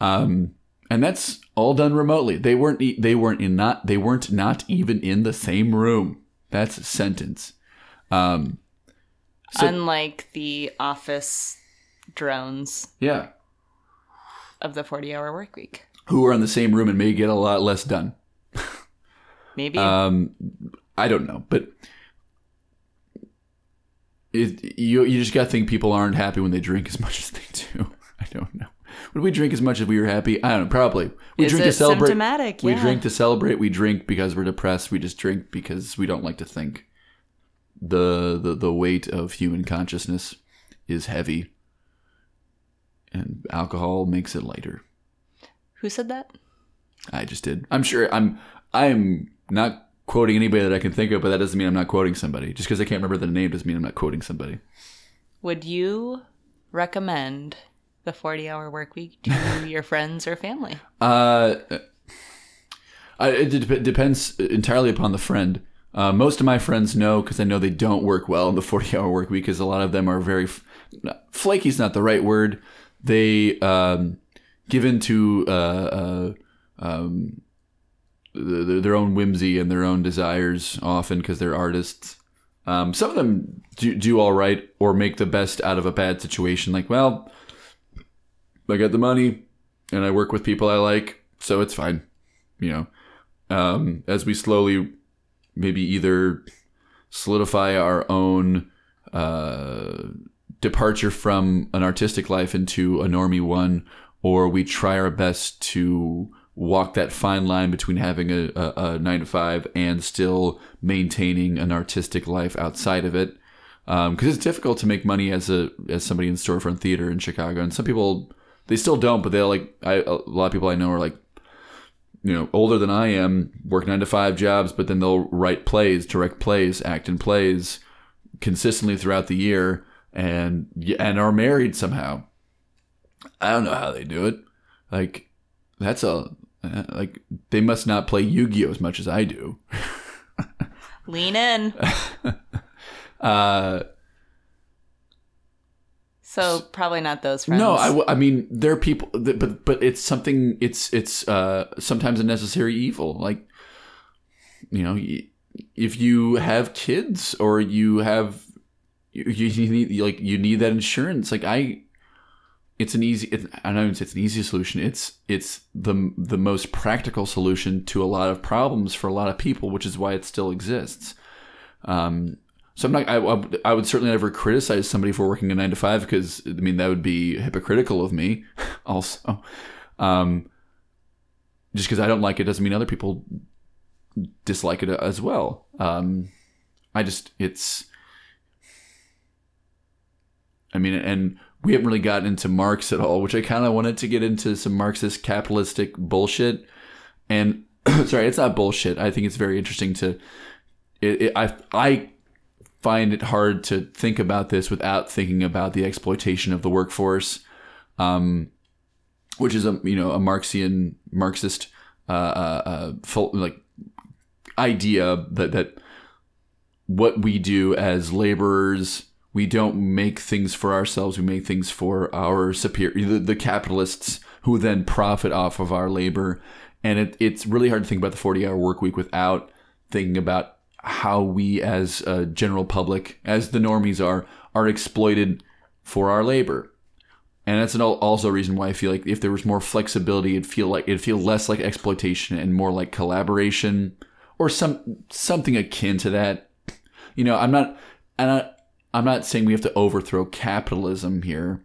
um, and that's all done remotely. They weren't e- they weren't in not they weren't not even in the same room. That's a sentence. Um, so- Unlike the office drones yeah, of the 40 hour work week. who are in the same room and may get a lot less done. Maybe. Um, I don't know, but it, you you just got to think people aren't happy when they drink as much as they do. I don't know. Would we drink as much as we were happy? I don't know. Probably. We Is drink to celebrate. symptomatic? We Yeah. drink to celebrate. We drink because we're depressed. We just drink because we don't like to think. The the the weight of human consciousness is heavy, and alcohol makes it lighter. Who said that? I just did. I'm sure. I'm. I'm not quoting anybody that I can think of, but that doesn't mean I'm not quoting somebody. Just because I can't remember the name doesn't mean I'm not quoting somebody. Would you recommend the 40 hour work week to your friends or family? Uh, I, it dep depends entirely upon the friend. Uh, most of my friends know because I know they don't work well in the 40 hour work week because a lot of them are very f- flaky is not the right word. They um, give in to uh, uh, um, the, their own whimsy and their own desires often because they're artists. Um, some of them do, do all right or make the best out of a bad situation. Like, well, I got the money and I work with people I like, so it's fine. You know, um, as we slowly maybe either solidify our own uh, departure from an artistic life into a normie one, or we try our best to walk that fine line between having a, a, a nine to five and still maintaining an artistic life outside of it. Because um, it's difficult to make money as a as somebody in storefront theater in Chicago, and some people they still don't, but they're like I, a lot of people I know are like you know older than I am, work nine to five jobs, but then they'll write plays, direct plays, act in plays consistently throughout the year, and and are married somehow. I don't know how they do it. Like that's a like they must not play Yu-Gi-Oh as much as I do. Lean in. uh so probably not those friends. No, I, w- I mean there are people, that, but but it's something. It's it's uh, sometimes a necessary evil. Like you know, if you have kids or you have you, you need like you need that insurance. Like I, it's an easy. I know it's an easy solution. It's it's the the most practical solution to a lot of problems for a lot of people, which is why it still exists. Um, so I'm not. I, I would certainly never criticize somebody for working a nine to five because I mean that would be hypocritical of me. Also, um, just because I don't like it doesn't mean other people dislike it as well. Um, I just it's. I mean, and we haven't really gotten into Marx at all, which I kind of wanted to get into some Marxist capitalistic bullshit. And sorry, it's not bullshit. I think it's very interesting to. It, it, I I find it hard to think about this without thinking about the exploitation of the workforce, um, which is a you know a Marxian Marxist uh, uh, uh, full, like idea that that what we do as laborers we don't make things for ourselves we make things for our superior the, the capitalists who then profit off of our labor and it, it's really hard to think about the 40 hour work week without thinking about how we as a general public, as the normies are, are exploited for our labor. And that's an also a reason why I feel like if there was more flexibility, it'd feel like it'd feel less like exploitation and more like collaboration or some something akin to that. You know, I'm not and I, I'm not saying we have to overthrow capitalism here.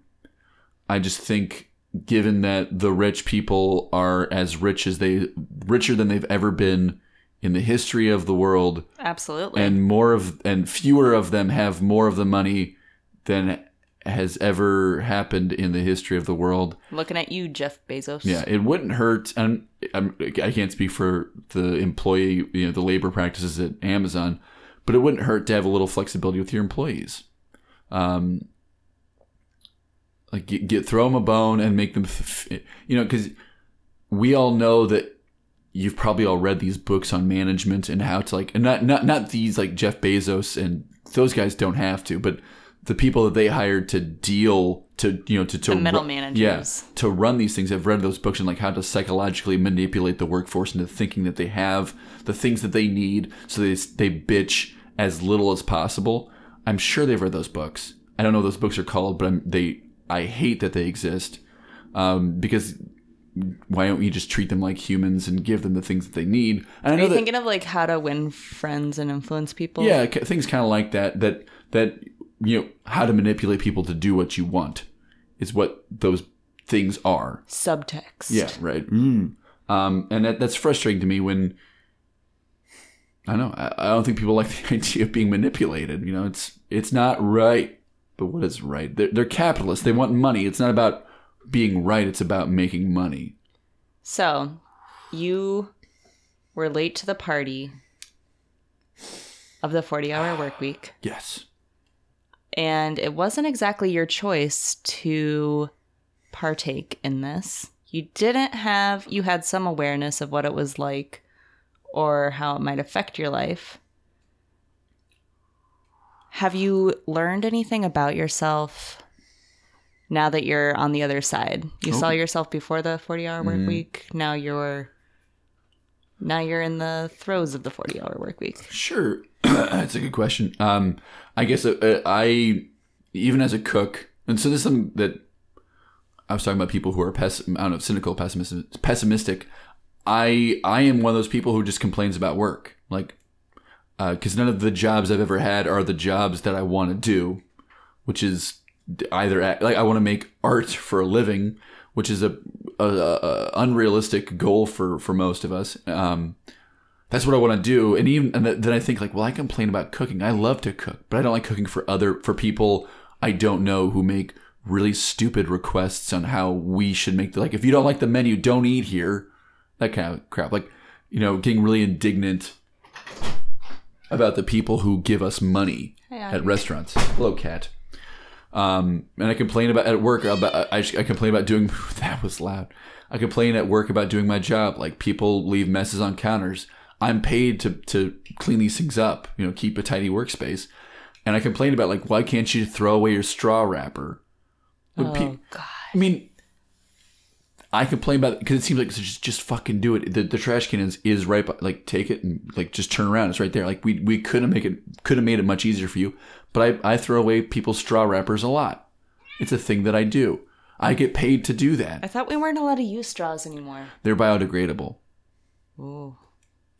I just think given that the rich people are as rich as they richer than they've ever been in the history of the world. Absolutely. And more of and fewer of them have more of the money than has ever happened in the history of the world. Looking at you, Jeff Bezos. Yeah, it wouldn't hurt. And I'm, I can't speak for the employee, you know, the labor practices at Amazon, but it wouldn't hurt to have a little flexibility with your employees. Um, like get, get throw them a bone and make them, you know, because we all know that you've probably all read these books on management and how to like and not not not these like Jeff Bezos and those guys don't have to, but the people that they hired to deal to you know to, to the middle managers yeah, to run these things have read those books and like how to psychologically manipulate the workforce into thinking that they have the things that they need so they they bitch as little as possible i'm sure they've read those books i don't know what those books are called but I'm, they i hate that they exist um, because why don't you just treat them like humans and give them the things that they need? And Are you that, thinking of like how to win friends and influence people? Yeah, things kind of like that. That that you know how to manipulate people to do what you want is what those things are. Subtext. Yeah, right. Mm. Um, and that, that's frustrating to me when I know I, I don't think people like the idea of being manipulated. You know, it's it's not right. But what is right? They're, they're capitalists. They want money. It's not about being right, it's about making money. So, you were late to the party of the 40 hour work week. Yes. And it wasn't exactly your choice to partake in this. You didn't have, you had some awareness of what it was like or how it might affect your life. Have you learned anything about yourself now that you're on the other side? You saw yourself before the 40 hour work week. Now you're now you're in the throes of the 40 hour work week. Sure, that's a good question. Um, I guess uh, uh, I, even as a cook, and so this is something that I was talking about people who are pess- I don't know, cynical, pessimistic. Pessimistic. I I am one of those people who just complains about work, like, because none of the jobs I've ever had are the jobs that I want to do, which is either at, like I want to make art for a living, which is a, a, a unrealistic goal for for most of us. Um, that's what I want to do. And even and then I think like, well, I complain about cooking. I love to cook, but I don't like cooking for other for people I don't know who make really stupid requests on how we should make the like. If you don't like the menu, don't eat here. That kind of crap. Like, you know, getting really indignant about the people who give us money at restaurants. Hello, cat. Um, and I complain about at work about I, I complain about doing that was loud. I complain at work about doing my job. Like people leave messes on counters. I'm paid to to clean these things up. You know, keep a tidy workspace. And I complain about like why can't you throw away your straw wrapper? When Oh pe- god. I mean, I complain about it because it seems like just just fucking do it. The, the trash can is, is right, by, like take it and like just turn around. It's right there. Like we we couldn't make it could have made it much easier for you. But I I throw away people's straw wrappers a lot. It's a thing that I do. I get paid to do that. I thought we weren't allowed to use straws anymore. They're biodegradable, Ooh.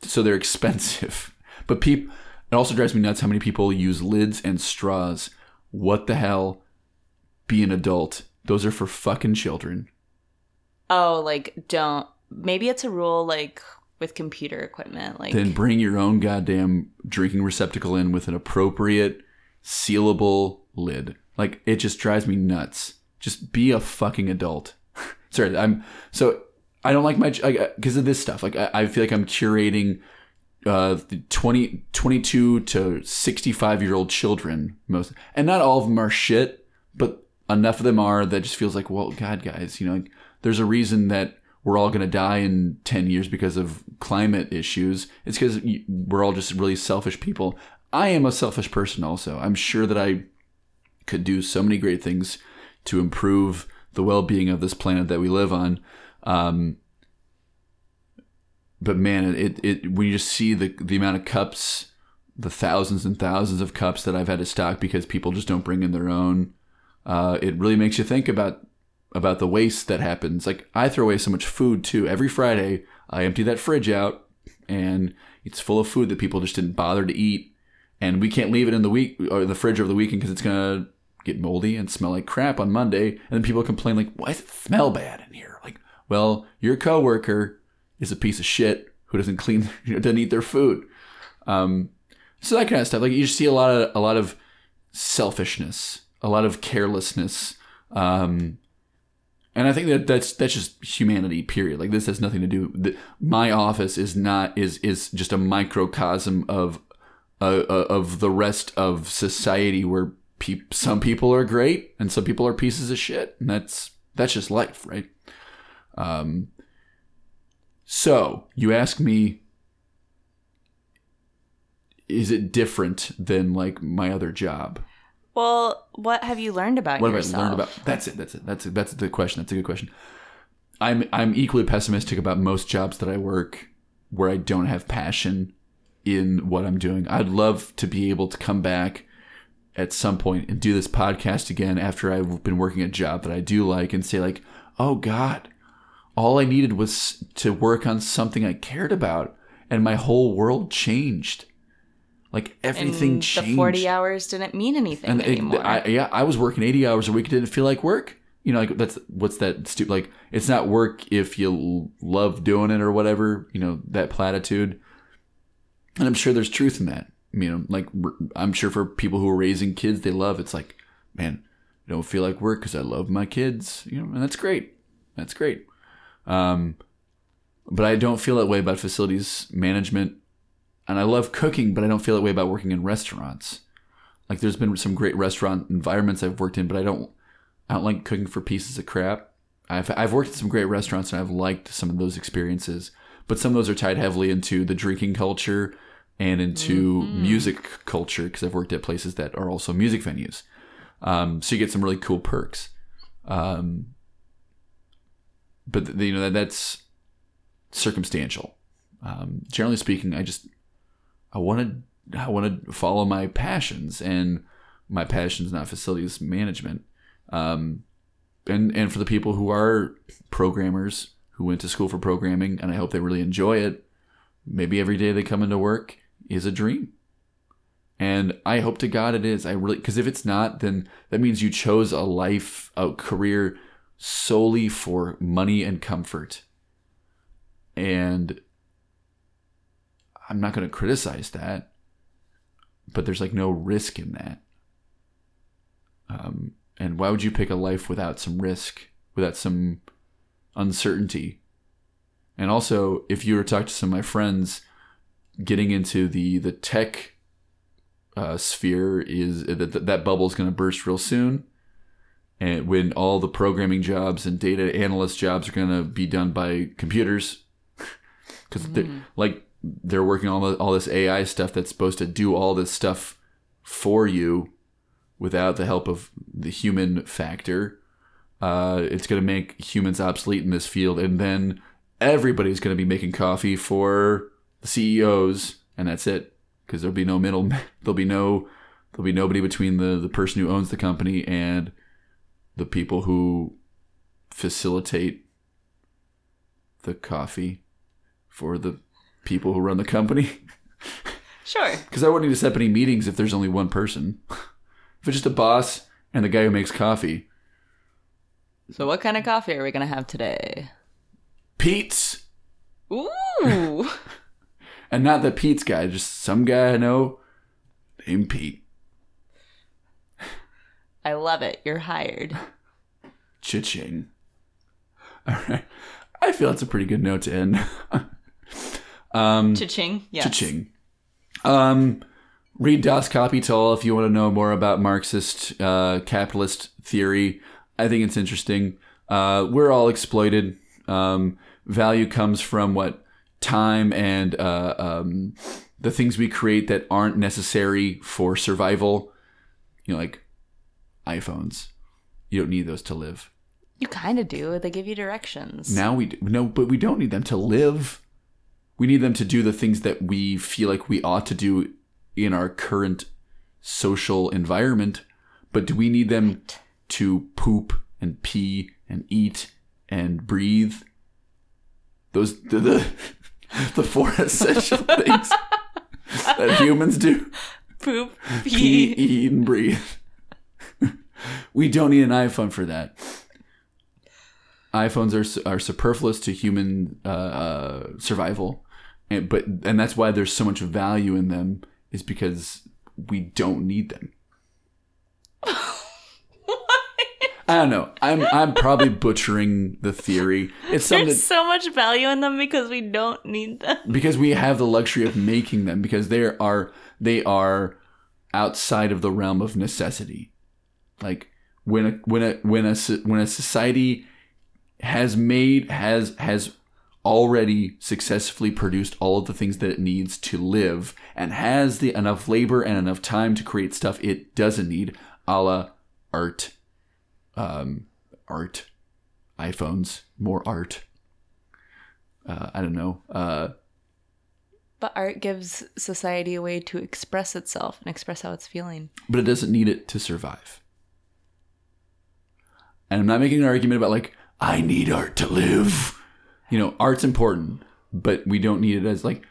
So they're expensive. But people, it also drives me nuts how many people use lids and straws. What the hell? Be an adult. Those are for fucking children. Oh, like don't. Maybe it's a rule like with computer equipment. Like then bring your own goddamn drinking receptacle in with an appropriate sealable lid. Like it just drives me nuts. Just be a fucking adult. Sorry, I'm so I don't like my because of this stuff. Like I, I feel like I'm curating uh the 20 22 to 65 year old children most and not all of them are shit but enough of them are that just feels like well god guys you know like, there's a reason that we're all going to die in 10 years because of climate issues. It's because we're all just really selfish people. I am a selfish person also. I'm sure that i could do so many great things to improve the well-being of this planet that we live on um, but man, it, it when you just see the the amount of cups, the thousands and thousands of cups that I've had to stock because people just don't bring in their own, uh, it really makes you think about about the waste that happens. Like I throw away so much food too. Every Friday, I empty that fridge out, and it's full of food that people just didn't bother to eat, and we can't leave it in the week or the fridge over the weekend because it's gonna get moldy and smell like crap on Monday. And then people complain like, "Why does it smell bad in here?" Like, well, your coworker is a piece of shit who doesn't clean, you know, doesn't eat their food. Um, so that kind of stuff. Like you see a lot of a lot of selfishness, a lot of carelessness, um, and I think that that's that's just humanity. Period. Like this has nothing to do. The, my office is not is is just a microcosm of uh, uh, of the rest of society where peop some people are great and some people are pieces of shit, and that's that's just life, right? Um, so you ask me, is it different than like my other job? well, what have you learned about What have? I learned about? That's it. That's it. That's it. That's the question. That's a good question. I'm I'm equally pessimistic about most jobs that I work where I don't have passion in what I'm doing. I'd love to be able to come back at some point and do this podcast again after I've been working a job that I do like and say like, "Oh god, all I needed was to work on something I cared about and my whole world changed." Like everything And changed. the 40 hours didn't mean anything and it, anymore. I, yeah, I was working 80 hours a week. It didn't feel like work. You know, like that's what's that stupid? Like it's not work if you love doing it or whatever. You know that platitude. And I'm sure there's truth in that. You know, like I'm sure for people who are raising kids, they love it's like, man, I don't feel like work because I love my kids. You know, and that's great. That's great. Um, but I don't feel that way about facilities management. And I love cooking, but I don't feel that way about working in restaurants. Like there's been some great restaurant environments I've worked in, but I don't I don't like cooking for pieces of crap. I've I've worked at some great restaurants and I've liked some of those experiences, but some of those are tied heavily into the drinking culture and into music culture because I've worked at places that are also music venues. Um, so you get some really cool perks. Um, but you know that that's circumstantial. Um, generally speaking, I just I want to I want to follow my passions, and my passion's not facilities management. Um, and and for the people who are programmers who went to school for programming, and I hope they really enjoy it. Maybe every day they come into work is a dream. And I hope to God it is. I really because if it's not, then that means you chose a life, a career solely for money and comfort. And I'm not going to criticize that, but there's like no risk in that. Um, and why would you pick a life without some risk, without some uncertainty? And also, if you were to talk to some of my friends, getting into the the tech uh, sphere is that that bubble is going to burst real soon, and when all the programming jobs and data analyst jobs are going to be done by computers, because like they're working on all, the, all this AI stuff that's supposed to do all this stuff for you without the help of the human factor. Uh, it's going to make humans obsolete in this field, and then everybody's going to be making coffee for the CEOs, and that's it. Because there'll be no middle, there'll be no, there'll be nobody between the the person who owns the company and the people who facilitate the coffee for the people who run the company. Sure. Because I wouldn't need to set up any meetings if there's only one person. if it's just a boss and the guy who makes coffee, So, what kind of coffee are we going to have today? Pete's, Ooh. and not the Pete's guy, just some guy I know named Pete. I love it. You're hired. Cha-ching. All right. I feel that's a pretty good note to end. um, Cha-ching. Yes. Cha-ching. Um, read Das Kapital if you want to know more about Marxist uh, capitalist theory. I think it's interesting. Uh, we're all exploited. Um, value comes from what time and uh, um, the things we create that aren't necessary for survival. You know, like iPhones. You don't need those to live. You kind of do. They give you directions. Now we do. no, but we don't need them to live. We need them to do the things that we feel like we ought to do in our current social environment. But do we need them to poop and pee and eat and breathe? Those the the, the four essential things that humans do: Poop, pee, pee. eat, and breathe. We don't need an iPhone for that. iPhones are are superfluous to human uh, uh, survival, and but and that's why there's so much value in them is because we don't need them. I don't know. I'm I'm probably butchering the theory. It's something There's so much value in them because we don't need them. because we have the luxury of making them because they are they are outside of the realm of necessity. Like when a when a when a when a society has made has has already successfully produced all of the things that it needs to live and has the enough labor and enough time to create stuff it doesn't need, a la art, um, art, iPhones, more art. Uh, I don't know. Uh, But art gives society a way to express itself and express how it's feeling. but it doesn't need it to survive. And I'm not making an argument about like I need art to live. You know, art's important, but we don't need it as like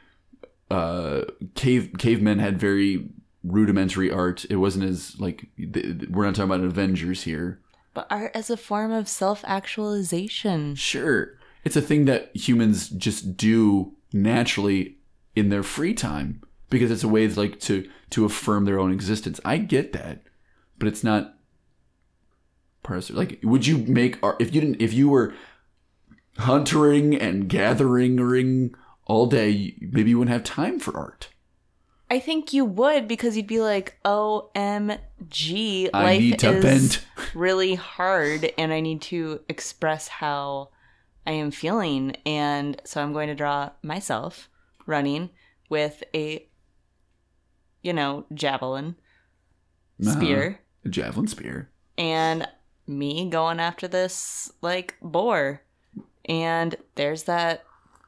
uh, cave cavemen had very rudimentary art. It wasn't as like we're not talking about Avengers here. But art as a form of self actualization. Sure, it's a thing that humans just do naturally in their free time because it's a way like to to affirm their own existence. I get that, but it's not part of like. Would you make art if you didn't if you were huntering and gathering all day? Maybe you wouldn't have time for art. I think you would because you'd be like, OMG, I life need to is vent. really hard and I need to express how I am feeling. And so I'm going to draw myself running with a, you know, javelin uh-huh. spear A javelin spear. and me going after this, like, boar. And there's that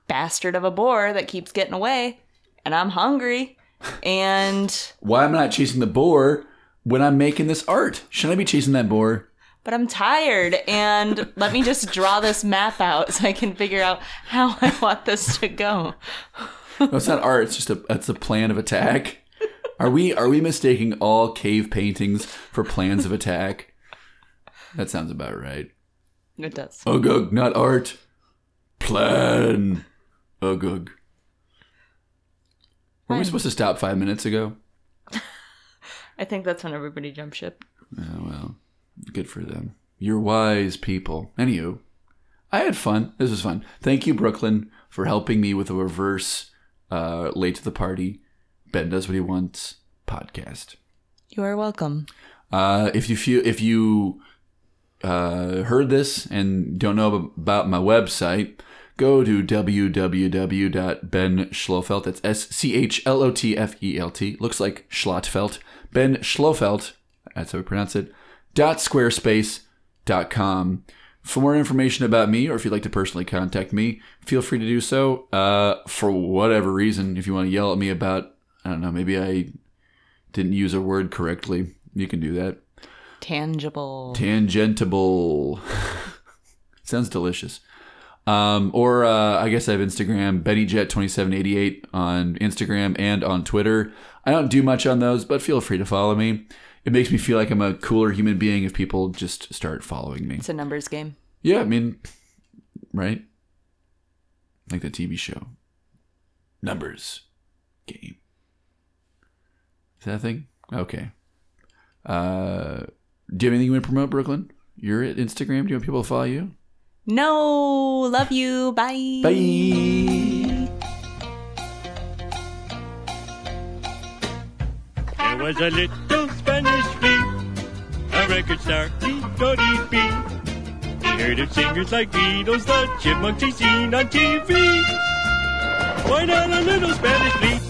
bastard of a boar that keeps getting away. And I'm hungry. And, Why am I not chasing the boar when I'm making this art? Should I be chasing that boar? but I'm tired. And let me just draw this map out so I can figure out how I want this to go. No, it's not art. It's just a. It's a plan of attack. Are we are we mistaking all cave paintings for plans of attack? That sounds about right. It does. Ugug, not art. Plan. Ugug. Were we supposed to stop five minutes ago? I think that's when everybody jumped ship. Oh, well, good for them. You're wise people. Anywho, I had fun. This was fun. Thank you, Brooklyn, for helping me with a reverse uh, late to the party. Ben does what he wants podcast. You are welcome. Uh, if you feel if you uh, heard this and don't know about my website, go to www.benschlofelt. That's S C H L O T F E L T. Looks like Schlottfelt. Ben Schlofelt. That's how we pronounce it. Dot squarespace dot com. For more information about me, or if you'd like to personally contact me, feel free to do so. Uh, for whatever reason, if you want to yell at me about, I don't know, maybe I didn't use a word correctly, you can do that. Tangible. Tangentable. Sounds delicious. Um, or uh, I guess I have Instagram, BennyJet2788 on Instagram and on Twitter. I don't do much on those, but feel free to follow me. It makes me feel like I'm a cooler human being if people just start following me. It's a numbers game. Yeah, I mean, right? Like the TV show. Numbers game. Is that a thing? Okay. Uh, do you have anything you want to promote, Brooklyn? You're at Instagram. Do you want people to follow you? No, love you. Bye. Bye. There was a little Spanish flea, a record star, he thought he'd be. He heard of singers like Beatles, the Chipmunks he seen on TV. Why not a little Spanish flea